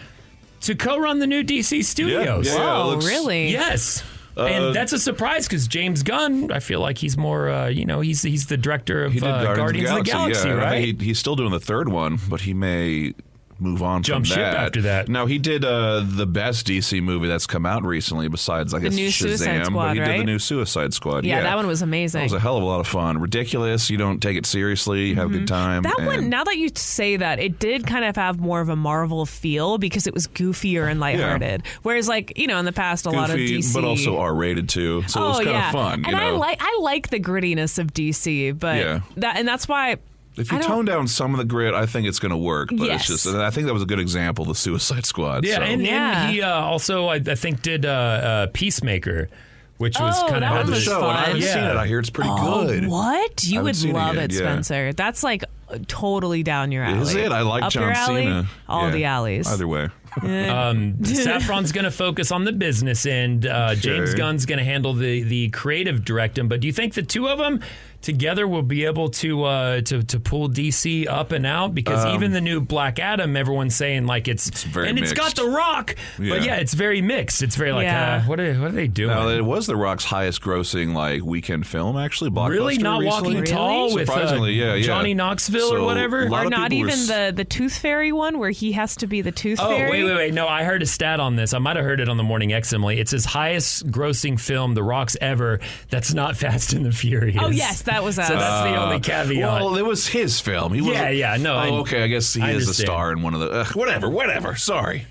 to co-run the new DC Studios. Yeah, yeah, it looks- really Yes. Uh, and that's a surprise because James Gunn, I feel like he's more, uh, you know, he's he's the director of uh, Guardians, Guardians of the Galaxy, yeah. and I right? he, he's still doing the third one, but he may move on Jump from ship that. after that. Now he did uh, the best DC movie that's come out recently, besides like The new Shazam. Suicide but Squad, he did the new Suicide Squad. Yeah, Yeah, that one was amazing. It was a hell of a lot of fun. Ridiculous. You don't take it seriously. You have a good time. Mm-hmm. That one, now that you say that, it did kind of have more of a Marvel feel because it was goofier and lighthearted. Whereas, like you know, in the past, a lot of DC, but also R rated too. So oh it was kind yeah, of fun. and you I like I like the grittiness of DC, but Yeah. that and that's why If you tone down some of the grit, I think it's going to work. But Yes. it's just, and I think that was a good example, the Suicide Squad. Yeah, so. and, Yeah. and he uh, also, I, I think, did uh, uh, Peacemaker, which was Oh, kind of one the was show, and I haven't fun. seen it. I hear it's pretty Oh, good. What you would seen it love yet, it, yeah. Spencer? That's like totally down your alley. Is it? I like Up John your alley, Cena. All Yeah. the alleys. Either way. [LAUGHS] Um, [LAUGHS] Safran's going to focus on the business end. Uh, James Gunn's going to handle the the creative directing. But do you think the two of them together we'll be able to uh, to to pull DC up and out? Because Um, even the new Black Adam, everyone's saying like it's, very and it's got. The Rock, Yeah. but yeah, it's very mixed. It's very like Yeah. uh, what are what are they doing? Now, it was The Rock's highest grossing like weekend film, actually. Blockbuster really not recently. walking tall with uh, yeah, yeah. Johnny Knoxville So, or whatever. or not people were even s- the the Tooth Fairy one where he has to be the Tooth Oh Fairy. wait, wait, wait! No, I heard a stat on this. I might have heard it on the Morning X, Emily. It's his highest grossing film, The Rock's ever. That's not [LAUGHS] Fast and the Furious. Oh yes, that was us. So that's the only caveat. Well, it was his film. He was Yeah, yeah, no, Oh, okay. I guess he I is a understand. star in one of the. Uh, whatever, whatever. Sorry.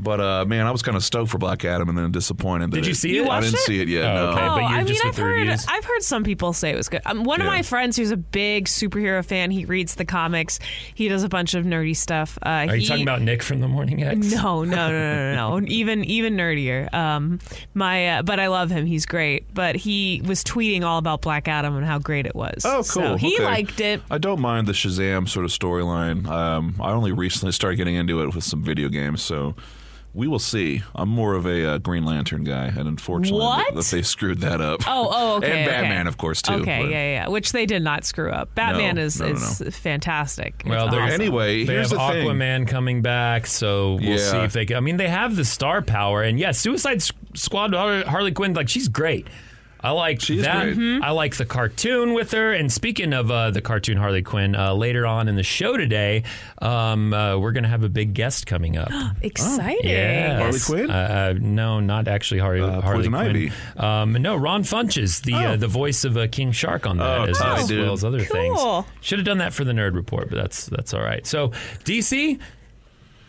But uh, man, I was kind of stoked for Black Adam and then disappointed. That Did you see You it? I didn't it? see it yet. Oh, no. okay, Oh, but you're I mean, I've heard reviews? I've heard some people say it was good. Um, one of my friends who's a big superhero fan, he reads the comics. He does a bunch of nerdy stuff. Uh, Are you talking about Nick from the Morning X? No, no, no, no, no, no. [LAUGHS] even even nerdier. Um, my, uh, but I love him. He's great. But he was tweeting all about Black Adam and how great it was. Oh, cool. So he Okay. liked it. I don't mind the Shazam sort of storyline. Um, I only recently started getting into it with some video games, so we will see. I'm more of a uh, Green Lantern guy, and unfortunately, What? that, that they screwed that up. Oh, oh, [LAUGHS] okay. and Batman, okay. of course, too. Okay, but- yeah, yeah. Which they did not screw up. Batman No, is no, no, is fantastic. Well, they're awesome. Anyway, They here's have the thing. Aquaman coming back, so we'll Yeah. see if they. Can, I mean, they have the star power, and yeah, Suicide Squad Harley Quinn, like she's great. I like She's that. great. Mm-hmm. I like the cartoon with her. And speaking of uh, the cartoon Harley Quinn, uh, later on in the show today, um, uh, we're going to have a big guest coming up. [GASPS] Exciting. Yeah, Harley Quinn? Uh, uh, no, not actually Harley, Uh, Harley Quinn. Ivy. Um, no, Ron Funches, the uh, the voice of uh, King Shark on that, Oh, as, tight, as well as other things. Cool. Should have done that for the nerd report, but that's that's all right. So DC,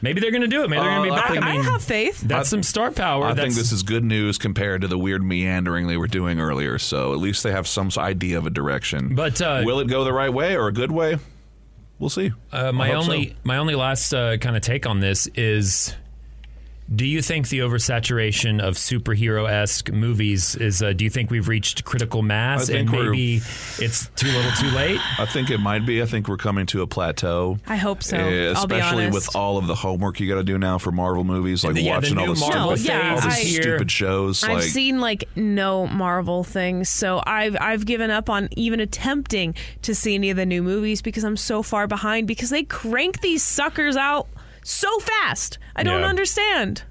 maybe they're going to do it. Maybe they're going to be Uh, I back. think- I I have faith. that's some star power. I that's, think this is good news compared to the weird meandering they were doing earlier. So at least they have some idea of a direction. But, uh, will it go the right way or a good way? We'll see. Uh, my hope so. only my only last uh, kind of take on this is. Do you think the oversaturation of superhero esque movies is? Uh, do you think we've reached critical mass and maybe it's too little, too late? I think it might be. I think we're coming to a plateau. I hope so. Uh, I'll be especially with all of the homework you got to do now for Marvel movies, like the- yeah, the watching all new the Marvel stupid, phase all the is stupid shows. I've like seen like no Marvel things, so I've I've given up on even attempting to see any of the new movies because I'm so far behind because they crank these suckers out so fast. I don't Yeah. understand.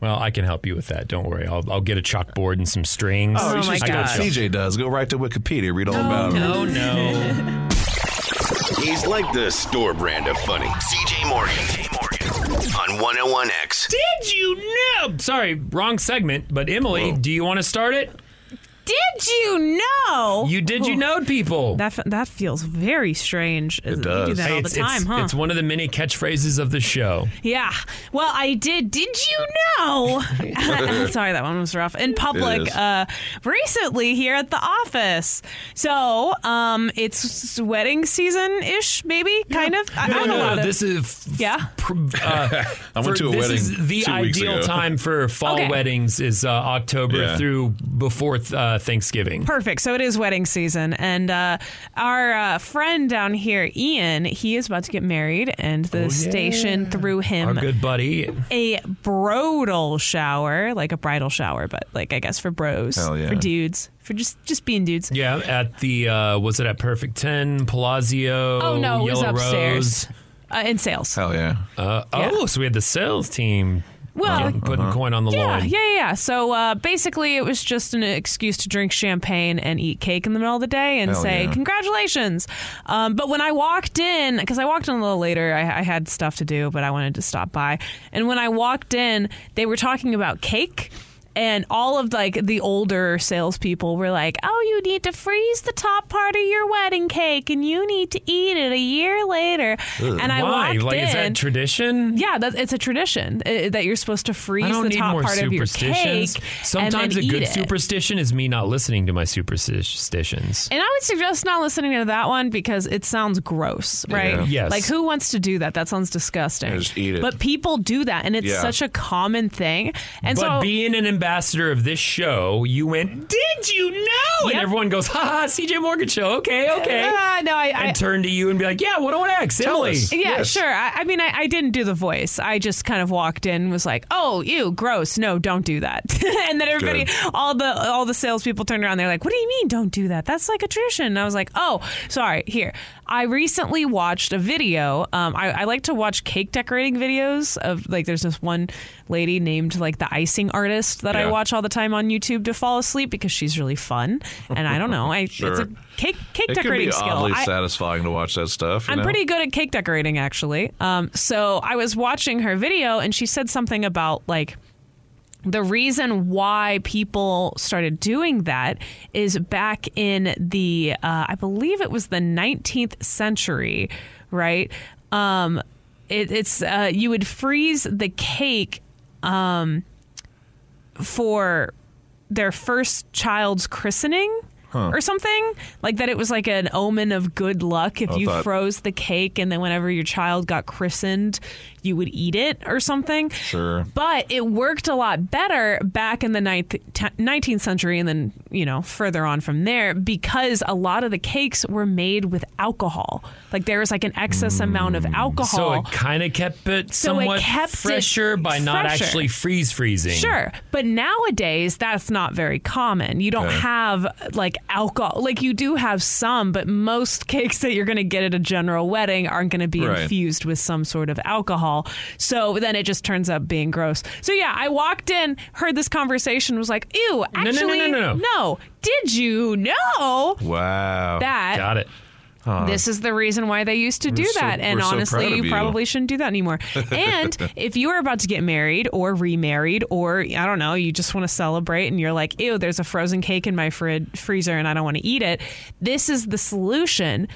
Well, I can help you with that. Don't worry. I'll, I'll get a chalkboard and some strings. Oh, Oh my just do what. CJ does. Go right to Wikipedia, read all oh, about it. No, no. [LAUGHS] He's like the store brand of funny. CJ Morgan. On 101X. Did you know? Sorry, wrong segment. But Emily, do you want to start it? Did you know? You did you know people? That f- that feels very strange. It does. You do that Hey, all the it's, time, it's, huh? it's one of the many catchphrases of the show. Yeah. Well, I did. Did you know? [LAUGHS] [LAUGHS] Sorry, that one was rough. In It public, is. uh, recently here at the office. So, um, it's wedding season ish, maybe, kind of. I, I No, don't know. no, how no. This is Yeah. pr- uh, [LAUGHS] I went for- to a this wedding is the two weeks ideal ago. time for fall Okay. weddings is uh, October Yeah. through before uh, Thanksgiving. Perfect. So it is wedding season, and uh, our uh, friend down here, Ian, he is about to get married, and the station threw Our him good buddy. a brodal shower, like a bridal shower, but like I guess for bros, Hell yeah. for dudes, for just just being dudes. Yeah, at the uh, was it at Perfect Ten Palazzo? Oh no, it was upstairs Rose? uh, in sales. Hell yeah. Uh, Yeah. Oh, so we had the sales team Well, Getting- putting coin on the yeah, yeah, yeah, yeah. So uh, basically, it was just an excuse to drink champagne and eat cake in the middle of the day and Hell say yeah. congratulations. Um, but when I walked in, because I walked in a little later, I, I had stuff to do, but I wanted to stop by. And when I walked in, they were talking about cake. And all of like the older salespeople were like, "Oh, you need to freeze the top part of your wedding cake, and you need to eat it a year later." And I Why? walked Like, in. is that tradition? Yeah, that, it's a tradition uh, that you're supposed to freeze the top part of your cake. Sometimes and a good eat it. superstition is me not listening to my superstitions. And I would suggest not listening to that one because it sounds gross, right? Yeah. Yes. Like who wants to do that? That sounds disgusting. Just eat it. But people do that, and it's Yeah. such a common thing. And but so being an ambassador of this show, you went, did you know? And everyone goes, ha ha, CJ Morgan show. Okay, okay. Uh, no, I, I and turn to you and be like, yeah, what do I ask? Emily. Yeah, sure. I, I mean, I, I didn't do the voice. I just kind of walked in and was like, "Oh, you gross! No, don't do that." [LAUGHS] and then everybody, Good. all the all the salespeople turned around. They're like, "What do you mean, don't do that? That's like a tradition." And I was like, "Oh, sorry. Here, I recently watched a video. Um, I, I like to watch cake decorating videos of like. There's this one lady named like the icing artist that I watch all the time on YouTube to fall asleep because she's really fun. And I don't know, I Sure. it's a cake cake it can decorating be skill. oddly I- satisfying to watch that stuff. you I'm know? pretty good at cake decorating, actually. Um, so I was watching her video, and she said something about like the reason why people started doing that is back in the, uh, I believe it was the 19th century, right? Um, it, it's uh, you would freeze the cake. Um, for their first child's christening Huh. or something like that it was like an omen of good luck if you froze the cake and then whenever your child got christened you would eat it or something Sure. but it worked a lot better back in the ninth, t- 19th century and then, you know, further on from there because a lot of the cakes were made with alcohol. Like there was like an excess amount of mm. alcohol. So it kind of kept it So it somewhat kept it fresher by not fresher. actually freeze freezing. Sure, but nowadays that's not very common. You don't Okay. have like alcohol. Like you do have some, but most [LAUGHS] cakes that you're going to get at a general wedding aren't going to be Right. infused with some sort of alcohol. So then it just turns up being gross. So yeah, I walked in, heard this conversation, was like, "Ew, no, no, actually, no, no, no. Did you know Wow. That- Got it. this is the reason why they used to do so- that. and we're so honestly, you you. probably shouldn't do that anymore. [LAUGHS] and if you are about to get married or remarried, or I don't know, you just want to celebrate and you're like, ew, there's a frozen cake in my frid- freezer and I don't want to eat it, this is the solution.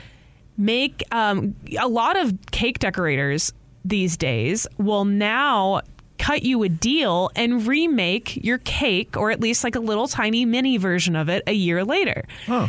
Make um, a lot of cake decorators these days will now cut you a deal and remake your cake or at least like a little tiny mini version of it a year later.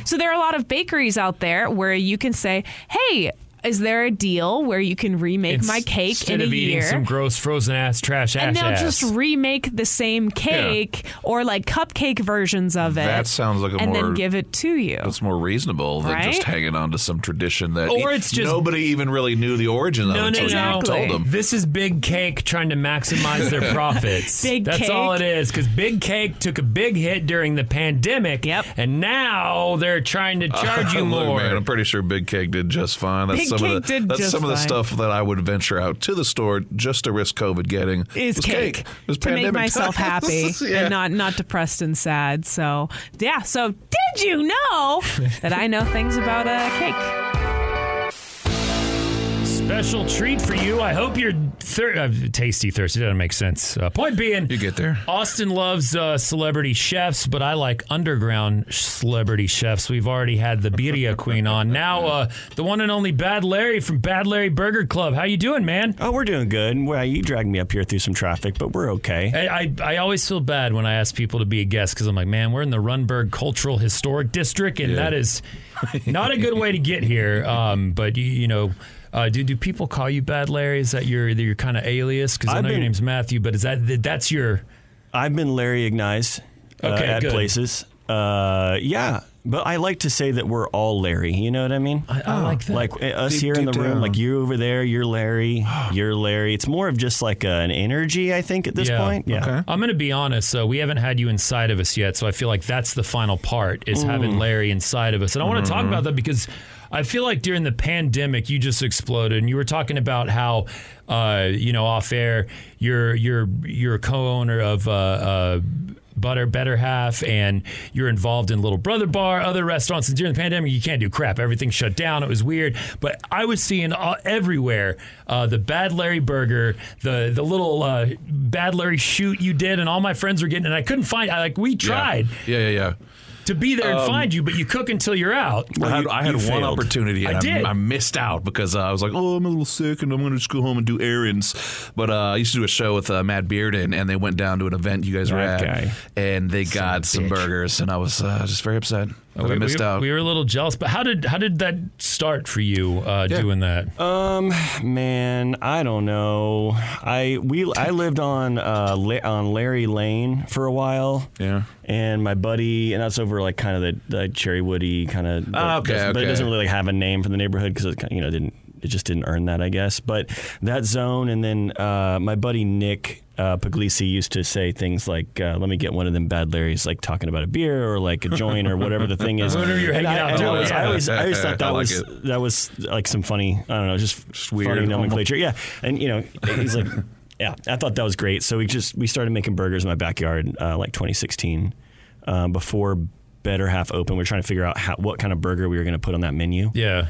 So there are a lot of bakeries out there where you can say, "Hey, is there a deal where you can remake my cake Instead in a of eating year?" some gross frozen ass trash ass and they'll ass. just remake the same cake or like cupcake versions of it. That sounds like a and more then give it to you. That's more reasonable than just hanging on to some tradition that Or e- it's just- nobody even really knew the origin of no, no, until no. you told them. This is Big Cake trying to maximize their [LAUGHS] profits. Big Cake. That's Cake. all it is. Because Big Cake took a big hit during the pandemic. Yep. And now they're trying to [LAUGHS] charge you Look, more. man, I'm pretty sure Big Cake did just fine. That's Big some Cake of the that's some of the stuff that I would venture out to the store just to risk COVID getting. is cake, It was to make myself happy [LAUGHS] Yeah. and not not depressed and sad. So yeah. So did you know that I know things about uh, cake? Special treat for you. I hope you're thir- uh, tasty thirsty. That doesn't make sense. Uh, point being, you get there. Austin loves uh, celebrity chefs, but I like underground celebrity chefs. We've already had the Birria [LAUGHS] Queen on. Now, uh, the one and only Bad Larry from Bad Larry Burger Club. How you doing, man? Oh, we're doing good. Well, you dragged me up here through some traffic, but we're okay. I, I, I always feel bad when I ask people to be a guest because I'm like, man, we're in the Runberg Cultural Historic District, and Yeah. that is not a good way to get here. [LAUGHS] Um, but you, you know, uh, do do people call you Bad Larry? Is that your your kind of alias? Because I I've know your been- name's Matthew, but is that that's your? I've been Larry-ignized uh, Okay, at good. places. Uh, yeah, but I like to say that we're all Larry. You know what I mean? I, I like that. Like uh, us Deep- here in the room, down. like you over there, you're Larry, [GASPS] you're Larry. It's more of just like uh, an energy, I think, at this Yeah. point. Yeah. Okay. I'm going to be honest. So we haven't had you inside of us yet. So I feel like that's the final part is Mm. having Larry inside of us. And I want to talk Mm-hmm. about that because I feel like during the pandemic, you just exploded, and you were talking about how, uh, you know, off air, you're you're you're a co-owner of. Uh, uh, Butter Better Half, and you're involved in Little Brother Bar, other restaurants. And during the pandemic, you can't do crap. Everything shut down. It was weird. But I was seeing uh, everywhere uh, the Bad Larry Burger, the the little uh, Bad Larry shoot you did, and all my friends were getting. And I couldn't find. I like we tried Yeah, yeah, yeah. To be there and Um, find you, but you cook until you're out. I had, I had one opportunity and I did. I, missed out because uh, I was like, oh, I'm a little sick and I'm going to just go home and do errands. But uh, I used to do a show with uh, Matt Bearden and they went down to an event you guys were That at. guy. And they got some burgers and I was uh, just very upset that I we, missed we, out. we were a little jealous, but how did how did that start for you uh, doing that? Um, man, I don't know. I we I lived on uh La- on Larry Lane for a while. Yeah. And my buddy, and that's over like kind of the, the Cherry Woody kind of. Ah, okay, But it doesn't really like, have a name for the neighborhood because it kind of, you know didn't it just didn't earn that I guess. But that zone, and then uh, my buddy Nick. Uh, Puglisi used to say things like, uh, "Let me get one of them bad Larrys," like talking about a beer or like a joint or whatever the thing is. [LAUGHS] Whatever you're hanging I, out I always, I always, I always thought [LAUGHS] that like was it. that was like some funny. I don't know, just, weird. funny nomenclature. Yeah, and you know, he's like, [LAUGHS] yeah, I thought that was great. So we just we started making burgers in my backyard, uh, like 2016, um, before Better Half open. We are trying to figure out how, what kind of burger we were going to put on that menu. Yeah.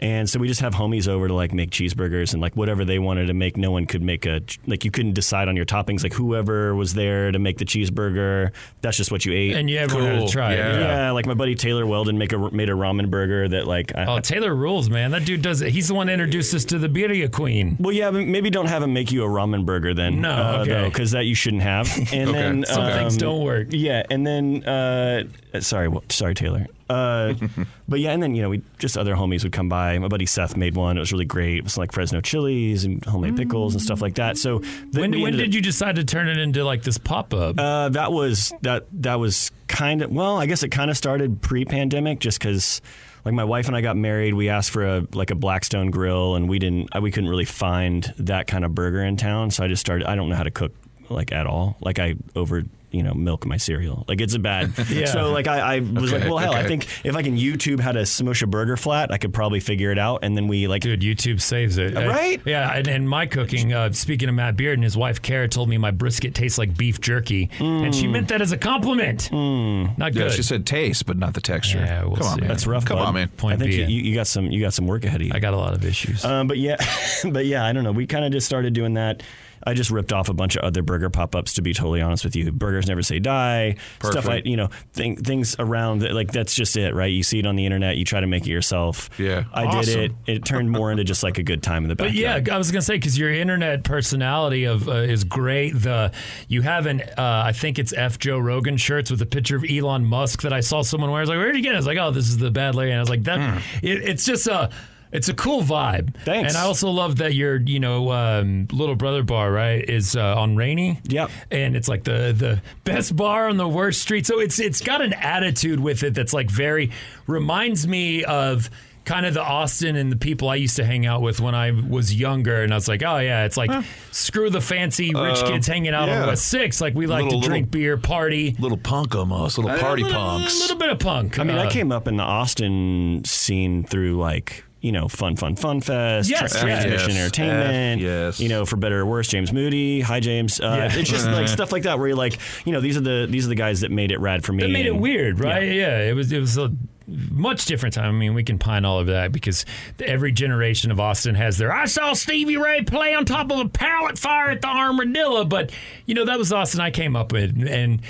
And so we just have homies over to like make cheeseburgers and like whatever they wanted to make. No one could make a like you couldn't decide on your toppings. Like whoever was there to make the cheeseburger, that's just what you ate. And you everyone had to try it. Yeah. Yeah. like my buddy Taylor Weldon make a made a ramen burger that like I, Oh, Taylor rules, man. That dude does it. He's the one that introduced us to the Birria Queen. Well, yeah, maybe don't have him make you a ramen burger then. No, uh, okay. because that you shouldn't have. And [LAUGHS] Okay. then Some things um, don't work. Yeah, and then uh, sorry, wh- sorry, Taylor. Uh, [LAUGHS] but yeah, and then you know we just other homies would come by. My buddy Seth made one. It was really great. It was like Fresno chilies and homemade pickles and stuff like that. So th- When, when did you decide to turn it into like this pop up? uh, that was that that was kind of well, I guess it kind of started pre-pandemic, just because like my wife and I got married. We asked for a like a Blackstone grill, and we didn't we couldn't really find that kind of burger in town. So I just started. I don't know how to cook like at all. Like I over you know milk my cereal. Like it's a bad. [LAUGHS] Yeah. So like I, I was Okay, like, well hell, I think if I can YouTube how to smush a burger flat, I could probably figure it out. And then we like Dude, YouTube saves it. Uh, Right? yeah, and, and my cooking, uh, speaking of Matt Bearden his wife Kara told me my brisket tastes like beef jerky. And she meant that as a compliment. Not Yeah, good. she said taste, but not the texture. Yeah, we'll Come on, man. That's rough. Come bud. on, man. Point I think you, you you got some you got some work ahead of you. I got a lot of issues. Um, but yeah, [LAUGHS] but yeah, I don't know. We kind of just started doing that. I just ripped off a bunch of other burger pop-ups. To be totally honest with you, burgers never say die. Stuff Perfect. like you know thing, things around that, like that's just it, right? You see it on the internet, you try to make it yourself. Yeah. I Awesome. did it. It turned more into just like a good time in the But backyard. yeah, I was gonna say because your internet personality of uh, is great. The you have an uh, I think it's F Joe Rogan shirts with a picture of Elon Musk that I saw someone wear. I was like, where did you get it? I was like, oh, this is the bad lady. And I was like, that it, it's just a. It's a cool vibe. Thanks. And I also love that your, you know, um, little brother bar, right, is uh, on Rainey. Yep. And it's like the the best bar on the worst street. So it's it's got an attitude with it that's like very reminds me of kind of the Austin and the people I used to hang out with when I was younger. And I was like, oh yeah, it's like screw the fancy rich Uh, kids hanging out yeah. on West Six. Like we like Little- to drink little- beer, party. Little punk almost, little party a little, punks. A little bit of punk. I mean, I Uh, came up in the Austin scene through like you know fun, fun, fun fest, Yes, Tra- yes. transmission Yes. entertainment. F, yes. you know, for better or worse, James Moody, hi James. Uh, Yeah. It's just like [LAUGHS] stuff like that where you're like, you know, these are the these are the guys that made it rad for me. It made it weird, right? Yeah. it was it was a much different time. I mean, we can pine all over that because every generation of Austin has their. I saw Stevie Ray play on top of a pallet fire at the Armadillo, but you know that was Austin I came up with, and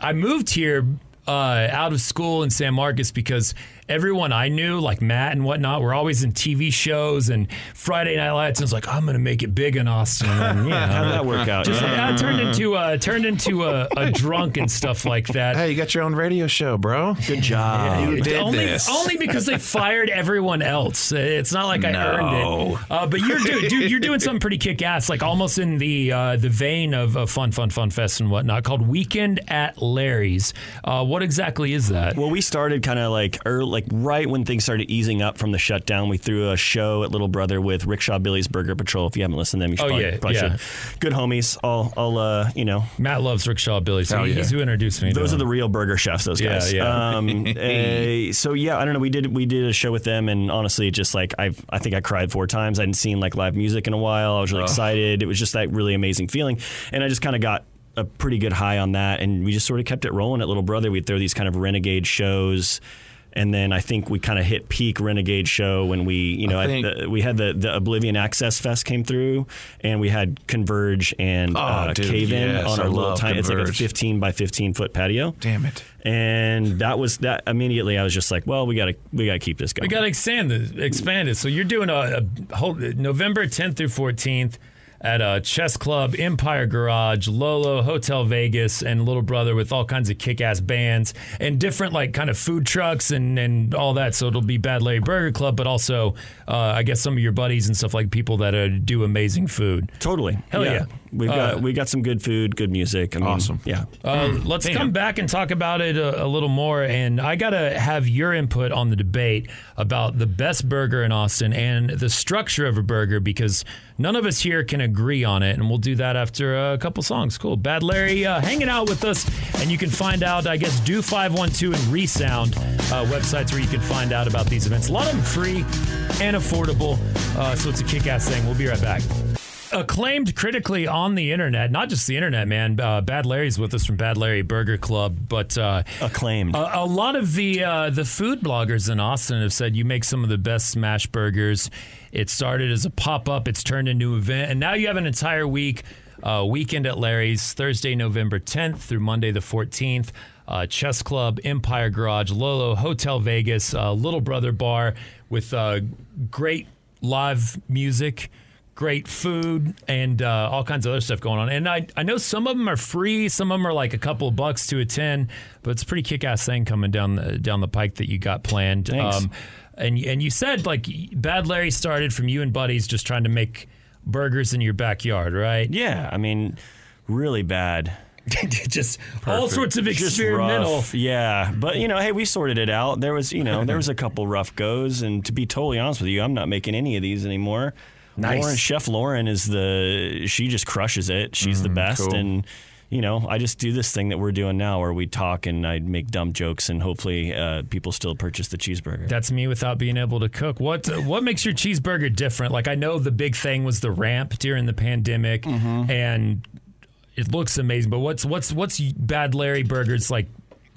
I moved here. Uh, out of school in San Marcos because everyone I knew, like Matt and whatnot, were always in TV shows and Friday Night Lights. And I was like, I'm going to make it big in Austin. And, you [LAUGHS] know, How'd that work out? Just, Yeah. I turned [LAUGHS] into uh, turned into a, a drunk and stuff like that. Hey, you got your own radio show, bro. Good job. You did only, this. only because they fired everyone else. It's not like I No. earned it. Uh, but you're doing, dude, you're doing something pretty kick ass, like almost in the uh, the vein of, of Fun Fun Fun Fest and whatnot, called Weekend at Larry's. Uh, what exactly is that? Well, we started kind of like early, like right when things started easing up from the shutdown, we threw a show at Little Brother with Rickshaw Billy's Burger Patrol. If you haven't listened to them, you should Oh, probably, yeah, probably yeah. should. Good homies. I'll, I'll, uh, you know, Matt loves Rickshaw Billy, so Hell he- yeah. he's who introduced me. to those are him. the real burger chefs. Those Yeah, guys. yeah. Um, [LAUGHS] eh, so yeah, I don't know. We did we did a show with them, and honestly, just like I I think I cried four times. I hadn't seen like live music in a while. I was really Ugh. excited. It was just that really amazing feeling, and I just kind of got a pretty good high on that, and we just sort of kept it rolling at Little Brother. We'd throw these kind of renegade shows. And then I think we kind of hit peak Renegade show when we, you know, I at think- the, we had the, the Oblivion Access Fest came through, and we had Converge and Oh, uh, dude, Cave In yes, on I our little love tiny. It's like a 15 by 15 foot patio. Damn it. And that was that. Immediately, I was just like, "Well, we gotta, we gotta keep this going. We got to expand it. Expand it. So you're doing a, a whole November 10th through 14th at a chess club, Empire Garage, Lolo, Hotel Vegas, and Little Brother with all kinds of kick-ass bands and different like kind of food trucks and and all that. So it'll be Bad Larry Burger Club, but also uh, I guess some of your buddies and stuff like people that uh, do amazing food. Totally. Hell yeah. We've Uh, got we got some good food, good music. I mean, Awesome. Yeah. Uh, let's Damn. come back and talk about it a, a little more. And I got to have your input on the debate about the best burger in Austin and the structure of a burger because none of us here can agree on it. And we'll do that after a couple songs. Cool. Bad Larry uh, hanging out with us. And you can find out, I guess, Do 512 and Resound uh, websites where you can find out about these events. A lot of them free and affordable. Uh, so it's a kick ass thing. We'll be right back acclaimed critically on the internet, not just the internet, man. Uh, Bad Larry's with us from Bad Larry Burger Club, but uh, acclaimed. A, a lot of the uh, the food bloggers in Austin have said you make some of the best smash burgers. It started as a pop up, it's turned into an event, and now you have an entire week. Uh, weekend at Larry's, Thursday, November 10th through Monday, the 14th. Uh, Chess Club, Empire Garage, Lolo, Hotel Vegas, uh, Little Brother Bar with uh, great live music great food and uh, all kinds of other stuff going on. And I, I know some of them are free, some of them are like a couple of bucks to attend, but it's a pretty kick ass thing coming down the, down the pike that you got planned. Um, and and you said like Bad Larry started from you and buddies just trying to make burgers in your backyard, right? Yeah, I mean, really bad. [LAUGHS] just all sorts of experimental. yeah, but you know, hey, we sorted it out. There was, you know, there was a couple rough goes, and to be totally honest with you, I'm not making any of these anymore. Nice. Lauren, Chef Lauren is the she just crushes it. She's the best, cool. and you know, I just do this thing that we're doing now, where we talk and I make dumb jokes, and hopefully, uh, people still purchase the cheeseburger. That's me without being able to cook. What what makes your cheeseburger different? Like I know the big thing was the ramp during the pandemic, Mm-hmm. and it looks amazing. But what's what's what's Bad Larry Burgers like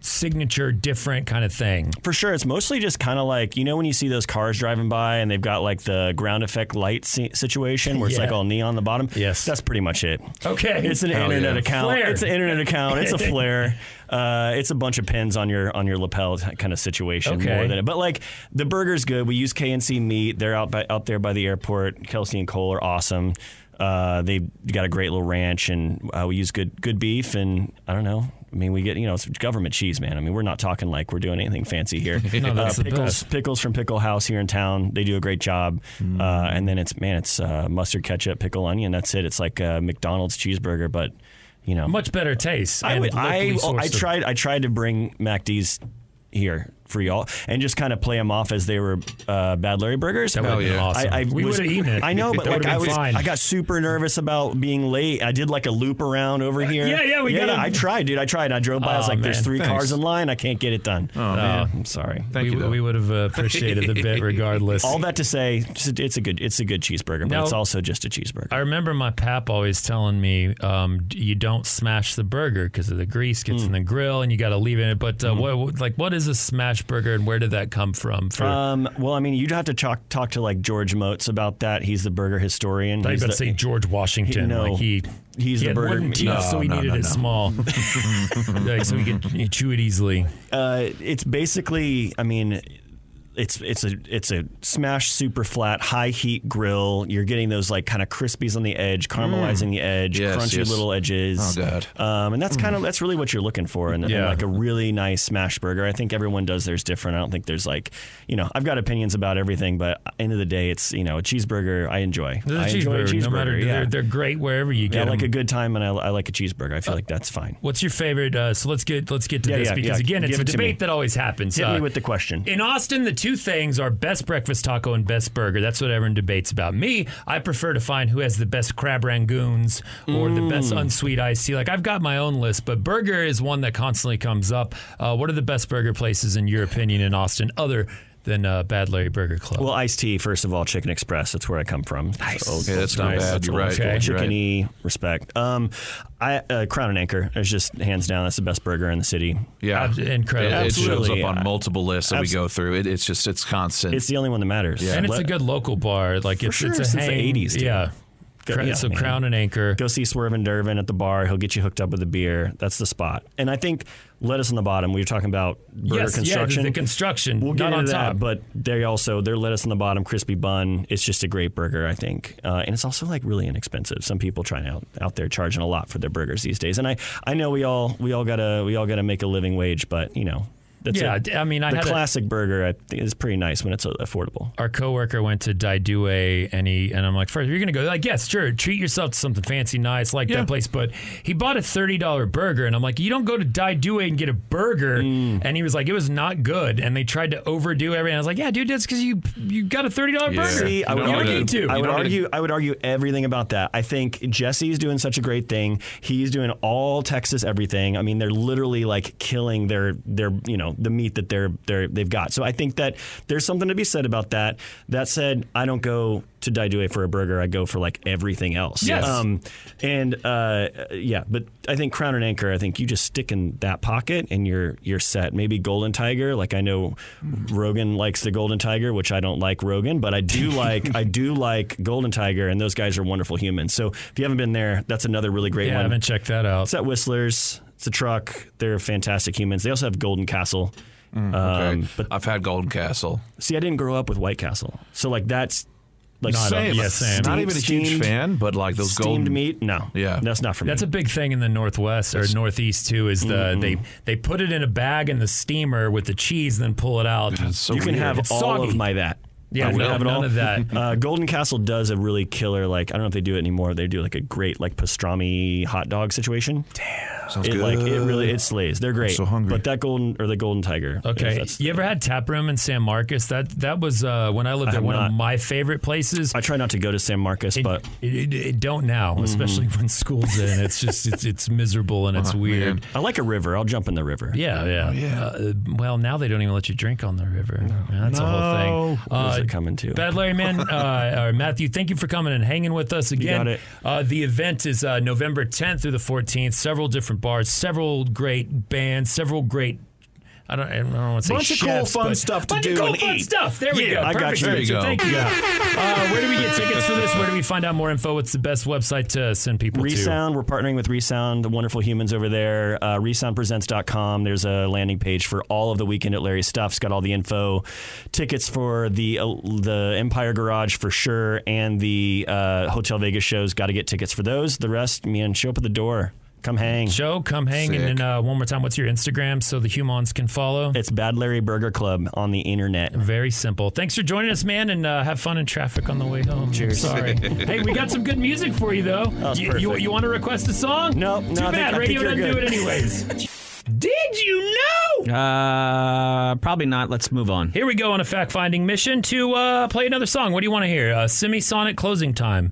signature different kind of thing? For sure, it's mostly just kind of like you know when you see those cars driving by and they've got like the ground effect light si- situation where it's Yeah. like all neon on the bottom. Yes. that's pretty much it. Okay. it's an Hell internet yeah. account. Flare. It's an internet account. It's a [LAUGHS] flare. Uh, it's a bunch of pins on your on your lapel kind of situation Okay. more than it. But like the burger's good. We use KNC meat. They're out by, out there by the airport. Kelsey and Cole are awesome. Uh, they've got a great little ranch, and uh, we use good good beef. And I don't know. I mean, we get you know it's government cheese, man. I mean, we're not talking like we're doing anything fancy here. [LAUGHS] No, uh, the pickles, pickles from Pickle House here in town. They do a great job. Uh, and then it's man, it's uh, mustard, ketchup, pickle, onion. That's it. It's like a McDonald's cheeseburger, but you know, Much better taste. I would, I, I tried I tried to bring MacD's here for y'all and just kind of play them off as they were uh, Bad Larry burgers. That would've But been awesome. I, I We would've eaten it. I know, but like I was, fine. I got super nervous about being late. I did like a loop around over here. yeah, yeah, we yeah, gotta- I tried, dude. I tried. I drove by. I was Aw, like, "There's three Thanks. cars in line. I can't get it done." Oh, man. I'm sorry. Thank we, you. though. we would have uh, [LAUGHS] appreciated the bit regardless. All that to say, it's a good, it's a good cheeseburger, but Now- it's also just a cheeseburger. I remember my pap always telling me, um, you don't smash the burger because the grease gets in the grill and you got to leave it in. But uh, what, like, what is a smash burger and where did that come from? For Um, well, I mean, you'd have to talk talk to like George Motz about that. He's the burger historian. I was about to say George Washington. He- no. like he, He's he the burger- teeth, no, so he no, needed no, it small, [LAUGHS] [LAUGHS] like, so he could chew it easily. Uh, it's basically, I mean, it's it's a it's a smashed super flat high heat grill. You're getting those like kind of crispies on the edge, caramelizing the edge, Yes, crunchy yes. little edges. Oh, God. Um, and that's kind of that's really what you're looking for, and, and Yeah. like a really nice smash burger. I think everyone does theirs different. I don't think there's like you know I've got opinions about everything, but end of the day, it's you know a cheeseburger I enjoy. There's a I enjoy a cheeseburger, cheeseburger. no matter yeah. they're, they're great wherever you yeah, get I like them. a good time, and I, I like a cheeseburger. I feel like that's fine. What's your favorite? Uh, so let's get let's get to Yeah, this because again, it's Give a it me. debate that always happens. Hit Uh, me with the question. In Austin, the two things are best breakfast taco and best burger. That's what everyone debates about. Me, I prefer to find who has the best crab rangoons or the best Mm. unsweet iced tea. Like I've got my own list, but burger is one that constantly comes up. Uh, what are the best burger places in your opinion in Austin, other than uh, Bad Larry Burger Club? Well, iced tea first of all. Chicken Express. That's where I come from. Nice. Okay, that's not bad. You're right. Okay. You're right. Chickeny respect. Um, I uh, Crown and Anchor is just hands down. That's the best burger in the city. Yeah, Ab- incredible. It, it shows Absolutely, up on multiple lists that we go through. It, it's just it's constant. It's the only one that matters. Yeah. and it's Let- a good local bar. Like it's sure, it's a since the 80s, dude. Yeah. Go- Cra- yeah, so man. Crown and Anchor. Go see Swerve and Durvin at the bar. He'll get you hooked up with a beer. That's the spot. And I think lettuce on the bottom. We were talking about burger yes, construction. yeah, the, construction. We'll get into top. that, but they also their lettuce on the bottom, crispy bun. It's just a great burger, I think, uh, and it's also like really inexpensive. Some people trying out out there charging a lot for their burgers these days, and I I know we all we all gotta we all gotta make a living wage, but you know. That's Yeah, it. I mean, I the had a- classic burger I think, is pretty nice when it's affordable. our coworker went to Dai Due and he and I'm like, first you're gonna go like, yes, sure, treat yourself to something fancy, nice, like that place. But he bought a thirty dollar burger, and I'm like, you don't go to Dai Due and get a burger. Mm. And he was like, it was not good, and they tried to overdo everything. I was like, yeah, dude, that's because you you got a thirty dollar Yeah. burger. See, I would don't argue. need to. I would argue. I would argue everything about that. I think Jesse's doing such a great thing. He's doing all Texas everything. I mean, they're literally like killing their their you know the meat that they're they're they've got. So I think that there's something to be said about that. That said, I don't go to Dai Due for a burger. I go for like everything else. Yes. Um, and uh, yeah, but I think Crown and Anchor. I think you just stick in that pocket and you're you're set. Maybe Golden Tiger. Like I know Rogan likes the Golden Tiger, which I don't like Rogan, but I do [LAUGHS] like I do like Golden Tiger, and those guys are wonderful humans. So if you haven't been there, that's another really great Yeah, I one. haven't checked that out. It's at Whisler's. It's a truck. They're fantastic humans. They also have Golden Castle. okay. Um, but I've had Golden Castle. see, I didn't grow up with White Castle, so like that's like Not Same. yeah, same. Not even a huge Steamed- fan, but like those steamed golden meat. No, Yeah. that's not for me. That's a big thing in the Northwest or Northeast too. Is the they they put it in a bag in the steamer with the cheese, then pull it out. So you can weird. have It's all soggy. of my that. Yeah, I would no, have it none all. of that. [LAUGHS] Uh, Golden Castle does a really killer, like I don't know if they do it anymore. They do like a great like pastrami hot dog situation. Damn, sounds It good. like it really it slays. They're great. so hungry. But that golden or the Golden Tiger. Okay, that's- you ever had Tap Room in San Marcos? That that was uh, when I lived I there. One not. of my favorite places. I try not to go to San Marcos, It, but it, it, it don't now, especially when school's in. It's just it's, it's miserable and it's Oh, weird. man. I like a river. I'll jump in the river. Yeah, yeah. yeah. Uh, well, now they don't even let you drink on the river. Yeah, that's a whole thing. It coming to? Bad Larry Man, [LAUGHS] uh, or Matthew, thank you for coming and hanging with us again. got it. Uh, the event is uh, November 10th through the 14th. Several different bars, several great bands, several great. I don't, I don't want to say Bunch of cool, fun stuff to bunch do of cool, fun eat. stuff. There we Yeah, go. I got Perfect, you. There you go. Thank you. Uh, where do we get tickets for this? Where do we find out more info? What's the best website to send people to? Resound, we're partnering with Resound, the wonderful humans over there. Uh, ResoundPresents.com. There's a landing page for all of the Weekend at Larry's stuff. It's got all the info. Tickets for the uh, the Empire Garage for sure, and the uh, Hotel Vegas shows. Got to get tickets for those. The rest, man, show up at the door. Come hang. Show, come hang, Sick. and then uh, one more time, what's your Instagram so the humans can follow? It's Bad Larry Burger Club on the internet. Very simple. Thanks for joining us, man, and uh, have fun in traffic on the way home. Cheers. Sorry. [LAUGHS] hey, we got some good music for you, though. was you, you, you want to request a song? No, no, Too I think- bad. I think Radio you're doesn't do it anyways. Did you know? Uh, probably not. Let's move on. Here we go on a fact finding mission to uh, play another song. What do you want to hear? Uh, Semisonic closing time.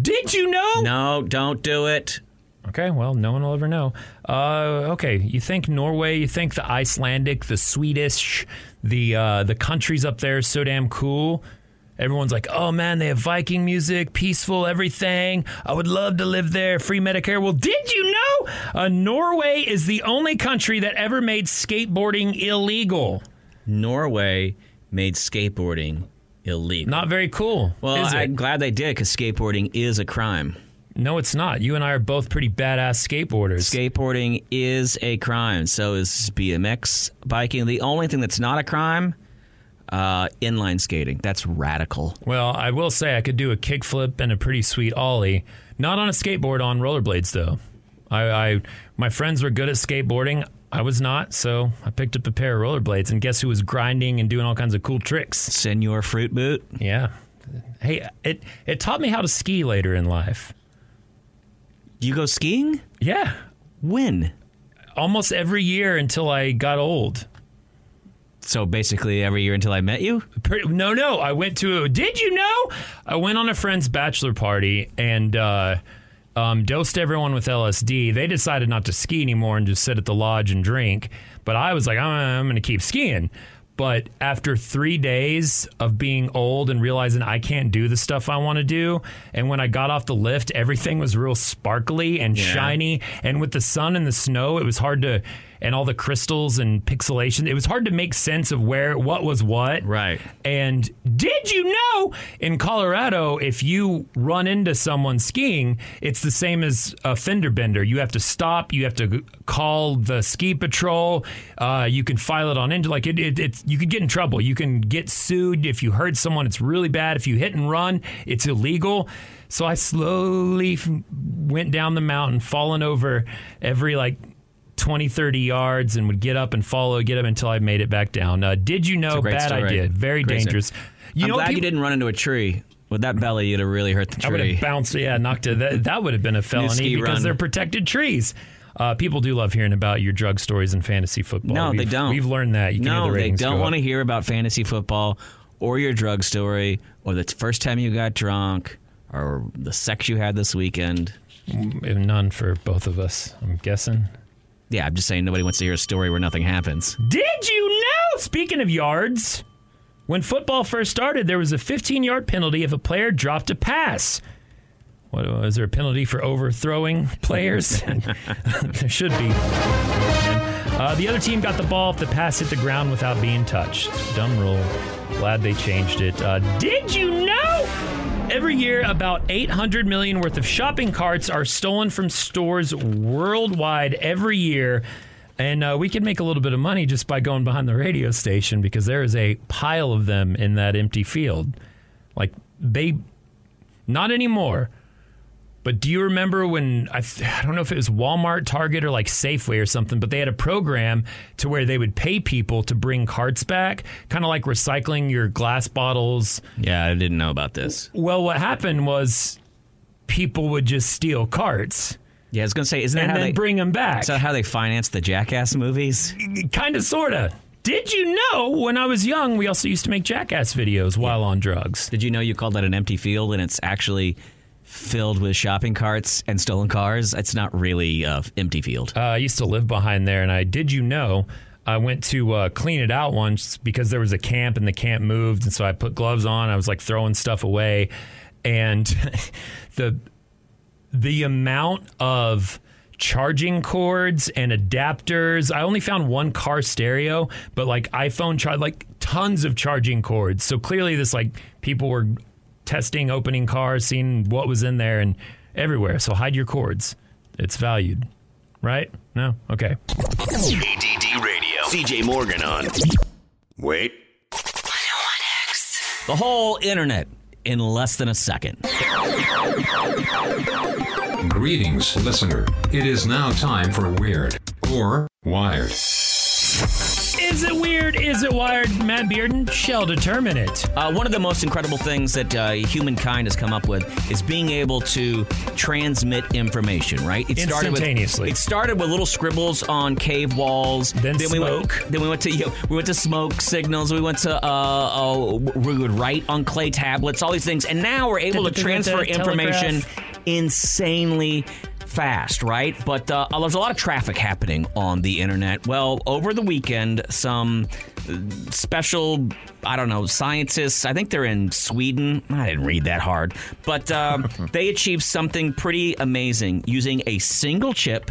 Did you know? No, don't do it. Okay, well, no one will ever know. Uh, okay, you think Norway, you think the Icelandic, the Swedish, the uh, the countries up there so damn cool. Everyone's like, oh man, they have Viking music, peaceful, everything. I would love to live there, free Medicare. Well, did you know uh, Norway is the only country that ever made skateboarding illegal? Norway made skateboarding illegal. Not very cool. well, is? I'm glad they did because skateboarding is a crime. No, it's not. You and I are both pretty badass skateboarders. Skateboarding is a crime. So is BMX biking. The only thing that's not a crime uh, inline skating. That's radical. Well, I will say I could do a kickflip and a pretty sweet ollie. Not on a skateboard, on rollerblades though. I, I my friends were good at skateboarding. I was not, so I picked up a pair of rollerblades, and guess who was grinding and doing all kinds of cool tricks? Senor Fruit Boot. Yeah. Hey, it it taught me how to ski later in life. You go skiing? Yeah. When? Almost every year until I got old. So basically, every year until I met you? Pretty, no, no. I went to. Did you know? I went on a friend's bachelor party and uh, um, dosed everyone with LSD. They decided not to ski anymore and just sit at the lodge and drink. But I was like, I'm, I'm going to keep skiing. But after three days of being old and realizing I can't do the stuff I want to do, and when I got off the lift, everything was real sparkly and Yeah. shiny. And with the sun and the snow, it was hard to, and all the crystals and pixelation, it was hard to make sense of where, what was what. Right. And did you know in Colorado, if you run into someone skiing, it's the same as a fender bender. You have to stop. You have to call the ski patrol. Uh, you can file it on into like it, it. It's you could get in trouble. You can get sued if you hurt someone. It's really bad. If you hit and run, it's illegal. So I slowly f- went down the mountain, falling over every like 20, 30 yards and would get up and follow, get up until I made it back down. Uh, did you know? Bad story. idea. Very Great story. dangerous. You I'm know, glad you didn't run into a tree. With that belly, you'd have really hurt the tree. I would have bounced. Yeah, knocked it. That, that would have been a felony because run. they're protected trees. Uh, people do love hearing about your drug stories in fantasy football. No, they We've- don't. We've learned that. You no, the they don't want to hear about fantasy football or your drug story or the first time you got drunk or the sex you had this weekend. Mm, None for both of us, I'm guessing. Yeah, I'm just saying nobody wants to hear a story where nothing happens. Did you know? Speaking of yards, when football first started, there was a 15 yard penalty if a player dropped a pass. What was there a penalty for overthrowing players? [LAUGHS] there should be. Uh, the other team got the ball if the pass hit the ground without being touched. Dumb rule. Glad they changed it. Uh, did you know? Every year, about 800 million worth of shopping carts are stolen from stores worldwide every year. And uh, we can make a little bit of money just by going behind the radio station because there is a pile of them in that empty field. Like, they, not anymore. But do you remember when I, th- I don't know if it was Walmart, Target, or like Safeway or something, but they had a program to where they would pay people to bring carts back, kind of like recycling your glass bottles. Yeah, I didn't know about this. Well, what happened was people would just steal carts. Yeah, I was gonna say, isn't that and how then they bring them back? Is that how they finance the Jackass movies? Kind of, sorta. Did you know when I was young, we also used to make Jackass videos while on drugs? Did you know you called that an empty field and it's actually filled with shopping carts and stolen cars? It's not really a empty field. Uh, I used to live behind there, and I did you know I went to uh, clean it out once because there was a camp and the camp moved, and so I put gloves on. I was like throwing stuff away, and [LAUGHS] the the amount of charging cords and adapters. I only found one car stereo, but like iPhone char like tons of charging cords. So clearly this like people were testing opening cars, seeing what was in there and everywhere. So hide your cords. It's valued. Right? No? Okay. ADD Radio. CJ Morgan on. Wait. The whole internet in less than a second. Greetings, listener. It is now time for Weird or Wired. Is it weird? Is it wired? Matt Bearden shall determine it. Uh, one of the most incredible things that uh, humankind has come up with is being able to transmit information. Right? It Instantaneously. With, it started with little scribbles on cave walls. Then we went. smoke. Then we went to you know, we went to smoke signals. We went to uh, uh, we would write on clay tablets. All these things, and now we're able to transfer information insanely fast, right? But uh, there's a lot of traffic happening on the internet. Well, over the weekend, some uh, special, I don't know, scientists, I think they're in Sweden. I didn't read that hard, but um, [LAUGHS] they achieved something pretty amazing using a single chip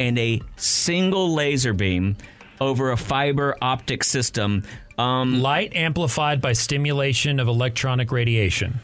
and a single laser beam over a fiber optic system. Um, Light amplified by stimulation of electronic radiation.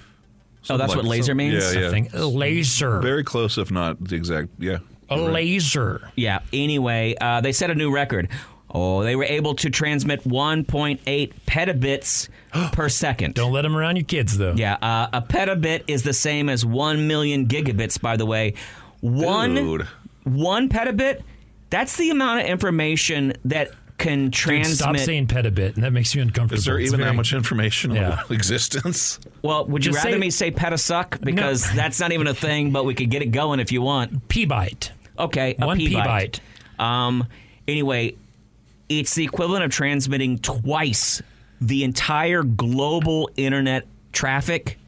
Oh, that's what laser means? Yeah, yeah. Something- a laser. Very close, if not the exact. Yeah. A laser. Yeah. Anyway, uh, they set a new record. Oh, they were able to transmit 1.8 petabits [GASPS] per second. Don't let them around your kids, though. Yeah, uh, a petabit is the same as 1 million gigabits, by the way. One, Dude. one petabit, that's the amount of information that can Dude, transmit. stop saying petabit, and that makes you uncomfortable. Is there even very- that much information Yeah. on [LAUGHS] existence? well, would you Just rather say- me say petasuck? Because that's not even a thing, but we could get it going if you want. P-byte. Okay, a One p-byte. Um, anyway, it's the equivalent of transmitting twice the entire global internet traffic.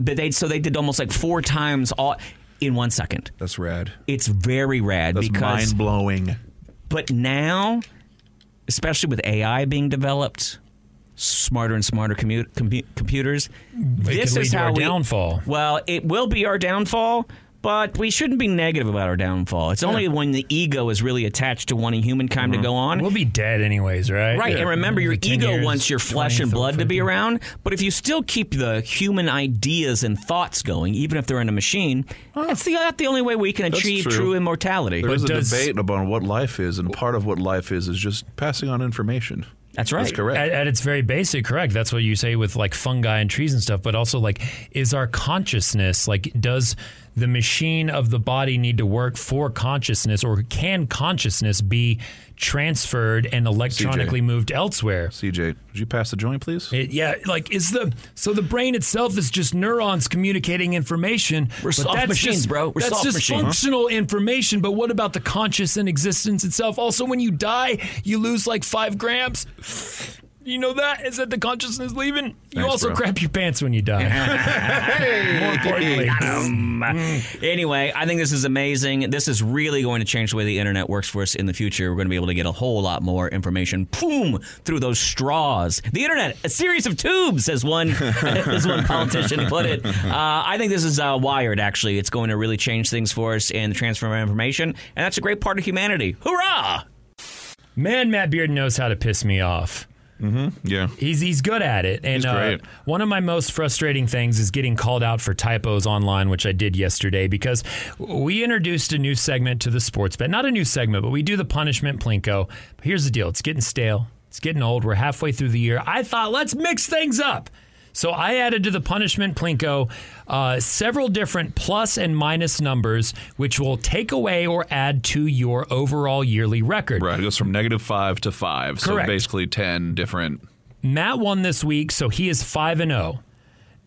That they so they did almost like four times all in one second. That's rad. It's very rad That's because mind blowing. But now, especially with AI being developed, smarter and smarter commu- compu- computers, this could lead is how our we, downfall. Well, it will be our downfall. But we shouldn't be negative about our downfall. It's only when the ego is really attached to wanting humankind to mm-hmm. go on. We'll be dead anyways, right? Right, and remember, your ego years, wants your flesh 20, and blood to be around. But if you still keep the human ideas and thoughts going, even if they're in a machine, that's the, that's the only way we can That's achieve true. true immortality. There is a does- debate about what life is, and part of what life is is just passing on information. That's right. That's correct. At, at its very basic, correct. That's what you say with like fungi and trees and stuff. But also, like, is our consciousness like does the machine of the body need to work for consciousness, or can consciousness be transferred and electronically moved elsewhere? CJ, would you pass the joint, please? It, yeah, like is the so the brain itself is just neurons communicating information. We're but soft that's machines, just, bro. We're that's soft just machines. functional information. But what about the conscious and existence itself? Also, when you die, you lose like five grams. You know that is that the consciousness leaving. You Thanks, also bro. crap your pants when you die. [LAUGHS] More importantly, Anyway, I think this is amazing. This is really going to change the way the internet works for us in the future. We're going to be able to get a whole lot more information, boom, through those straws. The internet, a series of tubes, as one [LAUGHS] as one politician put it. Uh, I think this is uh, wired. Actually, it's going to really change things for us and the transfer of information, and that's a great part of humanity. Hurrah! man, Matt Beard knows how to piss me off. Yeah. He's he's good at it, and He's great. Uh, one of my most frustrating things is getting called out for typos online, which I did yesterday because we introduced a new segment to the sports bet. Not a new segment, but we do the punishment plinko. But here's the deal: it's getting stale, it's getting old. We're halfway through the year. I thought let's mix things up. So I added to the punishment plinko uh, several different plus and minus numbers, which will take away or add to your overall yearly record. Right. It goes from negative five to five. Correct. So basically 10 different. Matt won this week, so he is 5 and 0.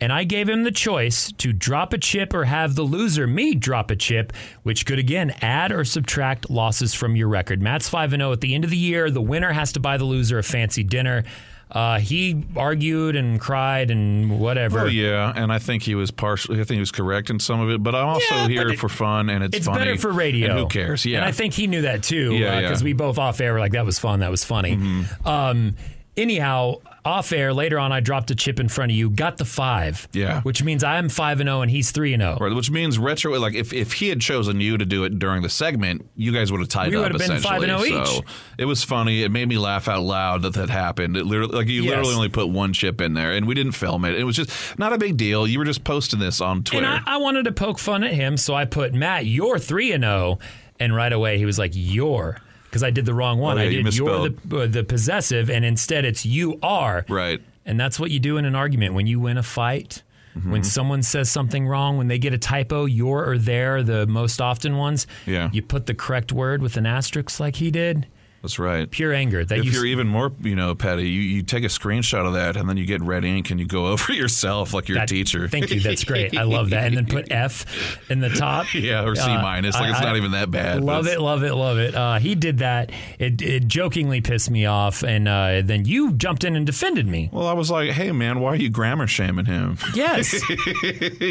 And I gave him the choice to drop a chip or have the loser, me, drop a chip, which could again add or subtract losses from your record. Matt's 5 and 0 at the end of the year. The winner has to buy the loser a fancy dinner. Uh, he argued and cried and whatever. Oh yeah, and I think he was partially. I think he was correct in some of it, but I'm also Yeah, here it- for fun, and it's, It's funny. better for radio. And who cares? Yeah, And I think he knew that too. Yeah, Because yeah. Mm-hmm. we both off air were like, that was fun. That was funny. Um, anyhow, off air, later on, I dropped a chip in front of you, got the five. Yeah. Which means I'm 5 and 0 and he's 3 and oh. 0. Right, which means retro. Like if, if he had chosen you to do it during the segment, you guys would have tied We up. would have been five and oh essentially. oh each. It was funny. It made me laugh out loud that that happened. It literally, like you Yes. literally only put one chip in there, and we didn't film it. It was just not a big deal. You were just posting this on Twitter. And I, I wanted to poke fun at him, so I put, Matt, you're 3 and 0. And right away, he was like, you're. Because I did the wrong one. Oh, yeah, I did you're the, uh, the possessive, and instead it's you are. right. And that's what you do in an argument. When you win a fight, Mm-hmm. when someone says something wrong, when they get a typo, your or their the most often ones. Yeah. You put the correct word with an asterisk like he did. That's right. Pure anger. That if you, you're even more, you know, petty, you, you take a screenshot of that and then you get red ink and you go [LAUGHS] over yourself like your that- teacher. Thank you. That's great. I love that. And then put [LAUGHS] F in the top. [LAUGHS] Yeah, or C Uh, minus. Like I- it's not I even that bad. Love it, love it, love it. Uh, he did that. It, it jokingly pissed me off, and uh, then you jumped in and defended me. Well, I was like, hey man, why are you grammar shaming him? Yes.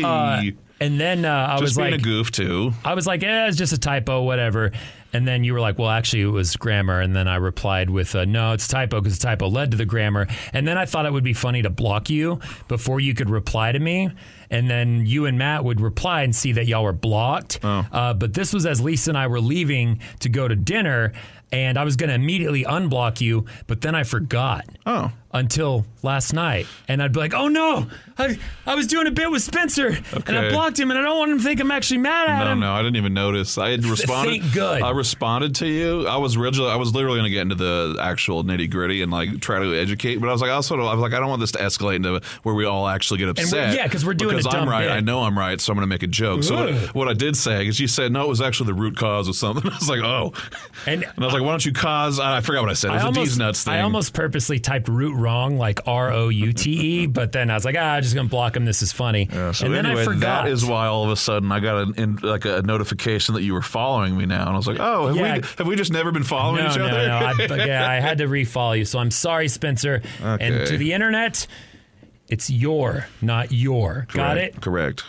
Uh, and then uh, I Just was being like, a goof too. I was like, eh, it's just a typo, whatever. And then you were like, well, actually, it was grammar. And then I replied with, uh, no, it's typo because typo led to the grammar. And then I thought it would be funny to block you before you could reply to me. and then you and Matt would reply and see that y'all were blocked. Oh. Uh, but this was as Lisa and I were leaving to go to dinner, and I was going to immediately unblock you, but then I forgot. Oh. Until last night, and I'd be like, "Oh no, I, I was doing a bit with Spencer, and I blocked him, and I don't want him to think I'm actually mad at No, him." no, I didn't even notice. I had responded. thank good. I responded to you. I was originally, I was literally going to get into the actual nitty gritty and like try to educate, but I was like, I also, I was like, I don't want this to escalate into where we all actually get upset. yeah, 'cause we're doing a because I'm right. bit. I know I'm right, so I'm going to make a joke. So what, what I did say is, you said no, it was actually the root cause of something. [LAUGHS] I was like, oh, and, I was like, why don't you cause? I forgot what I said. It was I a almost, D's nuts thing. I almost purposely typed root wrong, like R O U T E, [LAUGHS] but then I was like, ah, I'm just gonna block him. This is funny. So and then anyway, I forgot. that is why all of a sudden I got an, in, like a notification that you were following me now, and I was like, "Oh, have Yeah. we have we just never been following no, each no, other?" no. I, yeah, I had to [LAUGHS] refollow you, so I'm sorry, Spencer. And to the internet, it's your, not your. Got it? Correct. Correct.